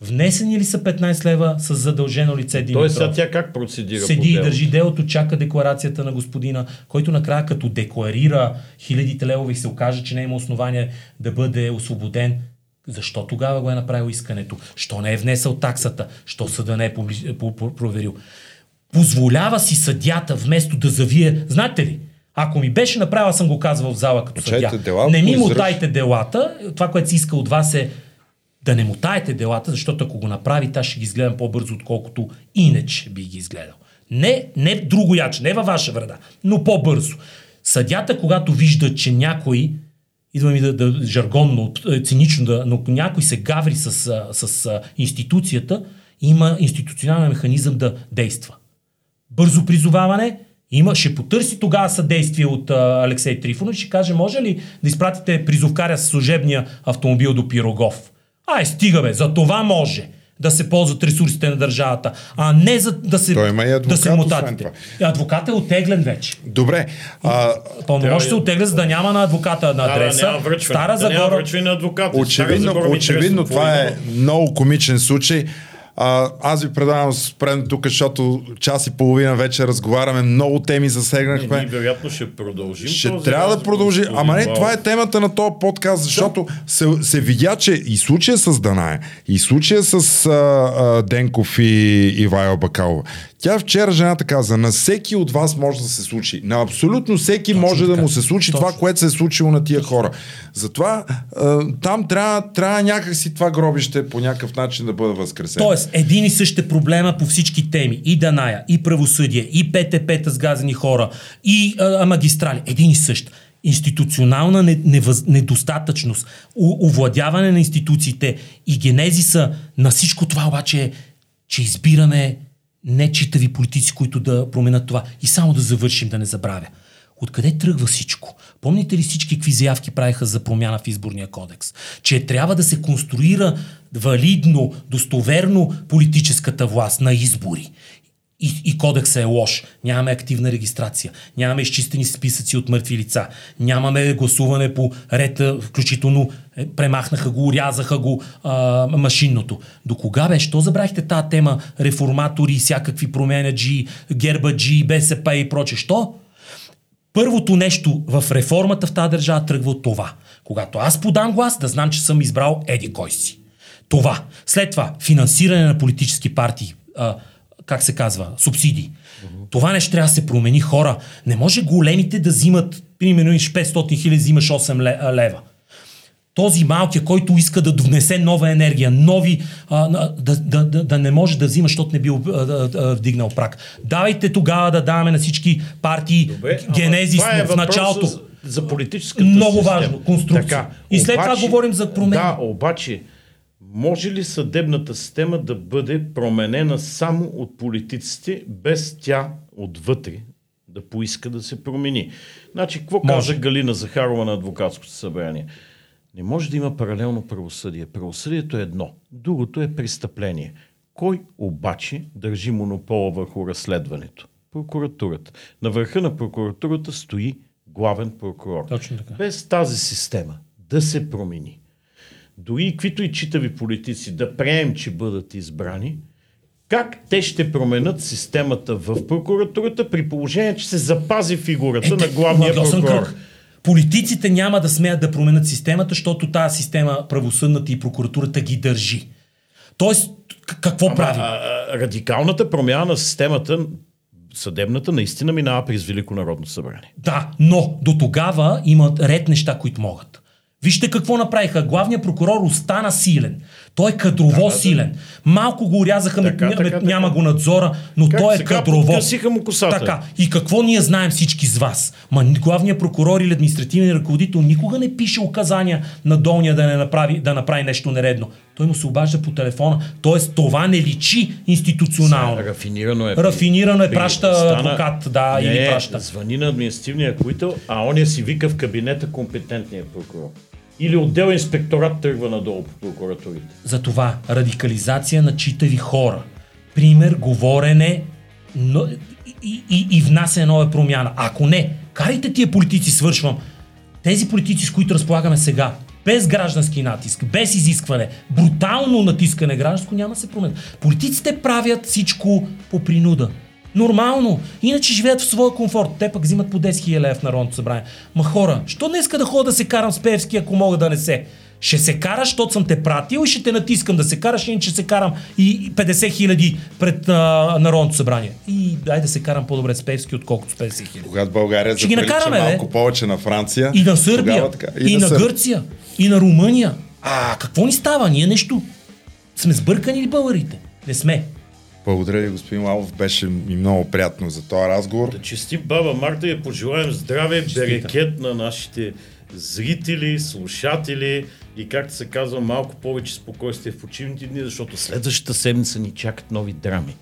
Speaker 3: Внесени ли са 15 лева с задължено лице Димитров?
Speaker 2: Той сега тя как процедира
Speaker 3: Седи и държи делото, чака декларацията на господина, който накрая като декларира хилядите левове и се окаже, че не има основание да бъде освободен. Защо тогава го е направил искането? Що не е внесъл таксата? Що съда не е по- проверил? Позволява си съдята вместо да завие... Знаете ли? Ако ми беше направил, съм го казвал в зала като
Speaker 1: Качайте
Speaker 3: съдя.
Speaker 1: дела
Speaker 3: не ми мутайте делата. Това, което се иска от вас е да не мутаете делата, защото ако го направите, аз ще ги изгледам по-бързо, отколкото иначе би ги изгледал. Не, не друго яче, не във ваша вреда, но по-бързо. Съдята, когато вижда, че някой, идва ми да, да жаргонно, е, цинично, да, но някой се гаври с, с а, институцията, има институционален механизъм да действа. Бързо призоваване, има, ще потърси тогава съдействие от а, Алексей Трифонов и ще каже, може ли да изпратите призовкаря с служебния автомобил до Пирогов? Ай, стига бе, за това може да се ползват ресурсите на държавата, а не за да се,
Speaker 1: Той има и
Speaker 3: да
Speaker 1: адвокат,
Speaker 3: се
Speaker 1: освен
Speaker 3: мутатите. Адвокат е оттеглен вече.
Speaker 1: Добре. А,
Speaker 3: Пълномощ се оттегля, за да няма на адвоката на
Speaker 2: Да, да,
Speaker 3: адреса.
Speaker 2: няма връчване.
Speaker 3: Стара
Speaker 2: да
Speaker 3: Загора.
Speaker 2: връчване на адвоката.
Speaker 1: Очевидно, очевидно това е много комичен случай. А, аз ви предавам спрем тук, защото час и половина вече разговаряме, много теми
Speaker 2: Ние,
Speaker 1: засегнахме.
Speaker 2: ние вероятно ще продължим.
Speaker 1: Ще
Speaker 2: този
Speaker 1: трябва да продължи. Ама не, това е темата на този подкаст, защото се, се видя, че и случая с Даная, и случая с а, а, Денков и Ивайла Бакалова. Тя вчера жената каза, на всеки от вас може да се случи. На абсолютно всеки
Speaker 3: Точно
Speaker 1: може да
Speaker 3: така.
Speaker 1: му се случи това,
Speaker 3: Точно.
Speaker 1: което се е случило на тия хора. Затова там трябва, трябва някакси това гробище по някакъв начин да бъде възкресено.
Speaker 3: Тоест, един и същ е проблема по всички теми. И Даная, и правосъдие, и ПТП-та с газени хора, и а, магистрали. Един и същ. Институционална не, невъз, недостатъчност, у, овладяване на институциите и генезиса на всичко това обаче е, че избираме нечитави политици, които да променят това. И само да завършим, да не забравя. Откъде тръгва всичко? Помните ли всички какви заявки правиха за промяна в изборния кодекс? Че трябва да се конструира валидно, достоверно политическата власт на избори. И, и кодекса е лош. Нямаме активна регистрация. Нямаме изчистени списъци от мъртви лица. Нямаме гласуване по ред, а, включително е, премахнаха го, урязаха го а, машинното. До кога бе? Що забравихте тази тема? Реформатори, всякакви променяджи, гербаджи, БСП и проче. Що? Първото нещо в реформата в тази държава тръгва от това. Когато аз подам глас, да знам, че съм избрал еди кой си. Това. След това, финансиране на политически партии. А, как се казва? Субсидии. Това нещо трябва да се промени хора. Не може големите да взимат, примерно 500 хиляди взимаш 8 лева този малкия, който иска да донесе нова енергия, нови, а, да, да, да, да не може да взима, защото не бил а, а, а, вдигнал прак. Давайте тогава да даваме на всички партии
Speaker 2: Добре,
Speaker 3: генезис
Speaker 2: е
Speaker 3: в началото.
Speaker 2: За, за политическата
Speaker 3: Много
Speaker 2: система.
Speaker 3: важно, конструкция.
Speaker 2: Така,
Speaker 3: И след това говорим за промени.
Speaker 2: Да, обаче, може ли съдебната система да бъде променена само от политиците, без тя отвътре да поиска да се промени? Значи, какво каза Галина Захарова на адвокатското събрание? Не може да има паралелно правосъдие. Правосъдието е едно, другото е престъпление. Кой обаче държи монопола върху разследването? Прокуратурата. На върха на прокуратурата стои главен прокурор.
Speaker 3: Точно така.
Speaker 2: Без тази система да се промени, дори каквито и читави политици да приемем, че бъдат избрани, как те ще променят системата в прокуратурата при положение, че се запази фигурата на главния прокурор?
Speaker 3: кръг. Политиците няма да смеят да променят системата, защото тази система, правосъдната и прокуратурата ги държи. Тоест, какво прави?
Speaker 2: А, а, радикалната промяна на системата, съдебната, наистина минава през Велико народно събрание.
Speaker 3: Да, но до тогава има ред неща, които могат. Вижте какво направиха. Главният прокурор остана силен. Той е кадрово
Speaker 2: да.
Speaker 3: силен. Малко го урязаха,
Speaker 2: Така,
Speaker 3: ме,
Speaker 2: така,
Speaker 3: няма
Speaker 2: така.
Speaker 3: го надзора, но
Speaker 2: Как
Speaker 3: той е
Speaker 2: сега
Speaker 3: кадрово.
Speaker 2: му косата.
Speaker 3: Така. И какво ние знаем всички с вас? Ма главният прокурор или административният ръководител никога не пише указания на долния да, не направи, да направи нещо нередно. Той му се обажда по телефона. Тоест това не личи институционално.
Speaker 2: Рафинирано е.
Speaker 3: Рафинирано е, праща адвокат, да,
Speaker 2: не,
Speaker 3: или праща.
Speaker 2: звъни на административния ръководител, а оня си вика в кабинета компетентния прокурор. Или отдел инспекторат тръгва надолу по прокуратурите.
Speaker 3: Затова радикализация на читави хора. Пример, говорене но, и, и, и внасяне нова промяна. Ако не, карайте тия политици, свършвам. Тези политици, с които разполагаме сега, без граждански натиск, без изискване, брутално натискане гражданско, няма се променят. Политиците правят всичко по принуда. Нормално. Иначе живеят в своя комфорт. Те пък взимат по 10 000 лев в Народното събрание. Ма хора, що днеска да ходя да се карам с Певски, ако мога да не се? Ще се караш, защото съм те пратил и ще те натискам да се караш, иначе се карам и 50 хиляди пред а, Народното събрание. И дай да се карам по-добре с Певски, отколкото с 50 хиляди.
Speaker 1: Когато България
Speaker 3: Ще ги накараме, бе.
Speaker 1: малко повече на Франция.
Speaker 3: И на Сърбия,
Speaker 1: тогава така-
Speaker 3: и, на,
Speaker 1: Сърбия.
Speaker 3: Гърция, и на Румъния. А какво ни става? Ние нещо сме сбъркани ли българите? Не сме.
Speaker 1: Благодаря ви, господин Лавов. Беше ми много приятно за този разговор.
Speaker 2: Да честим баба Марта и пожелаем здраве, берекет на нашите зрители, слушатели и както се казва, малко повече спокойствие в почивните дни, защото следващата седмица ни чакат нови драми.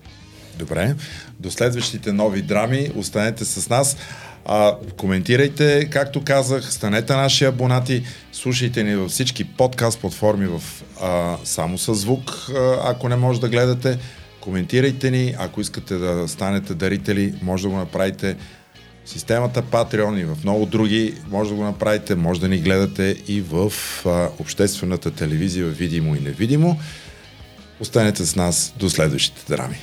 Speaker 1: Добре. До следващите нови драми. Останете с нас. А, коментирайте, както казах, станете наши абонати, слушайте ни във всички подкаст платформи в а, само с звук, а, ако не може да гледате. Коментирайте ни, ако искате да станете дарители, може да го направите в системата Patreon и в много други, може да го направите, може да ни гледате и в а, обществената телевизия, видимо и невидимо. Останете с нас до следващите драми.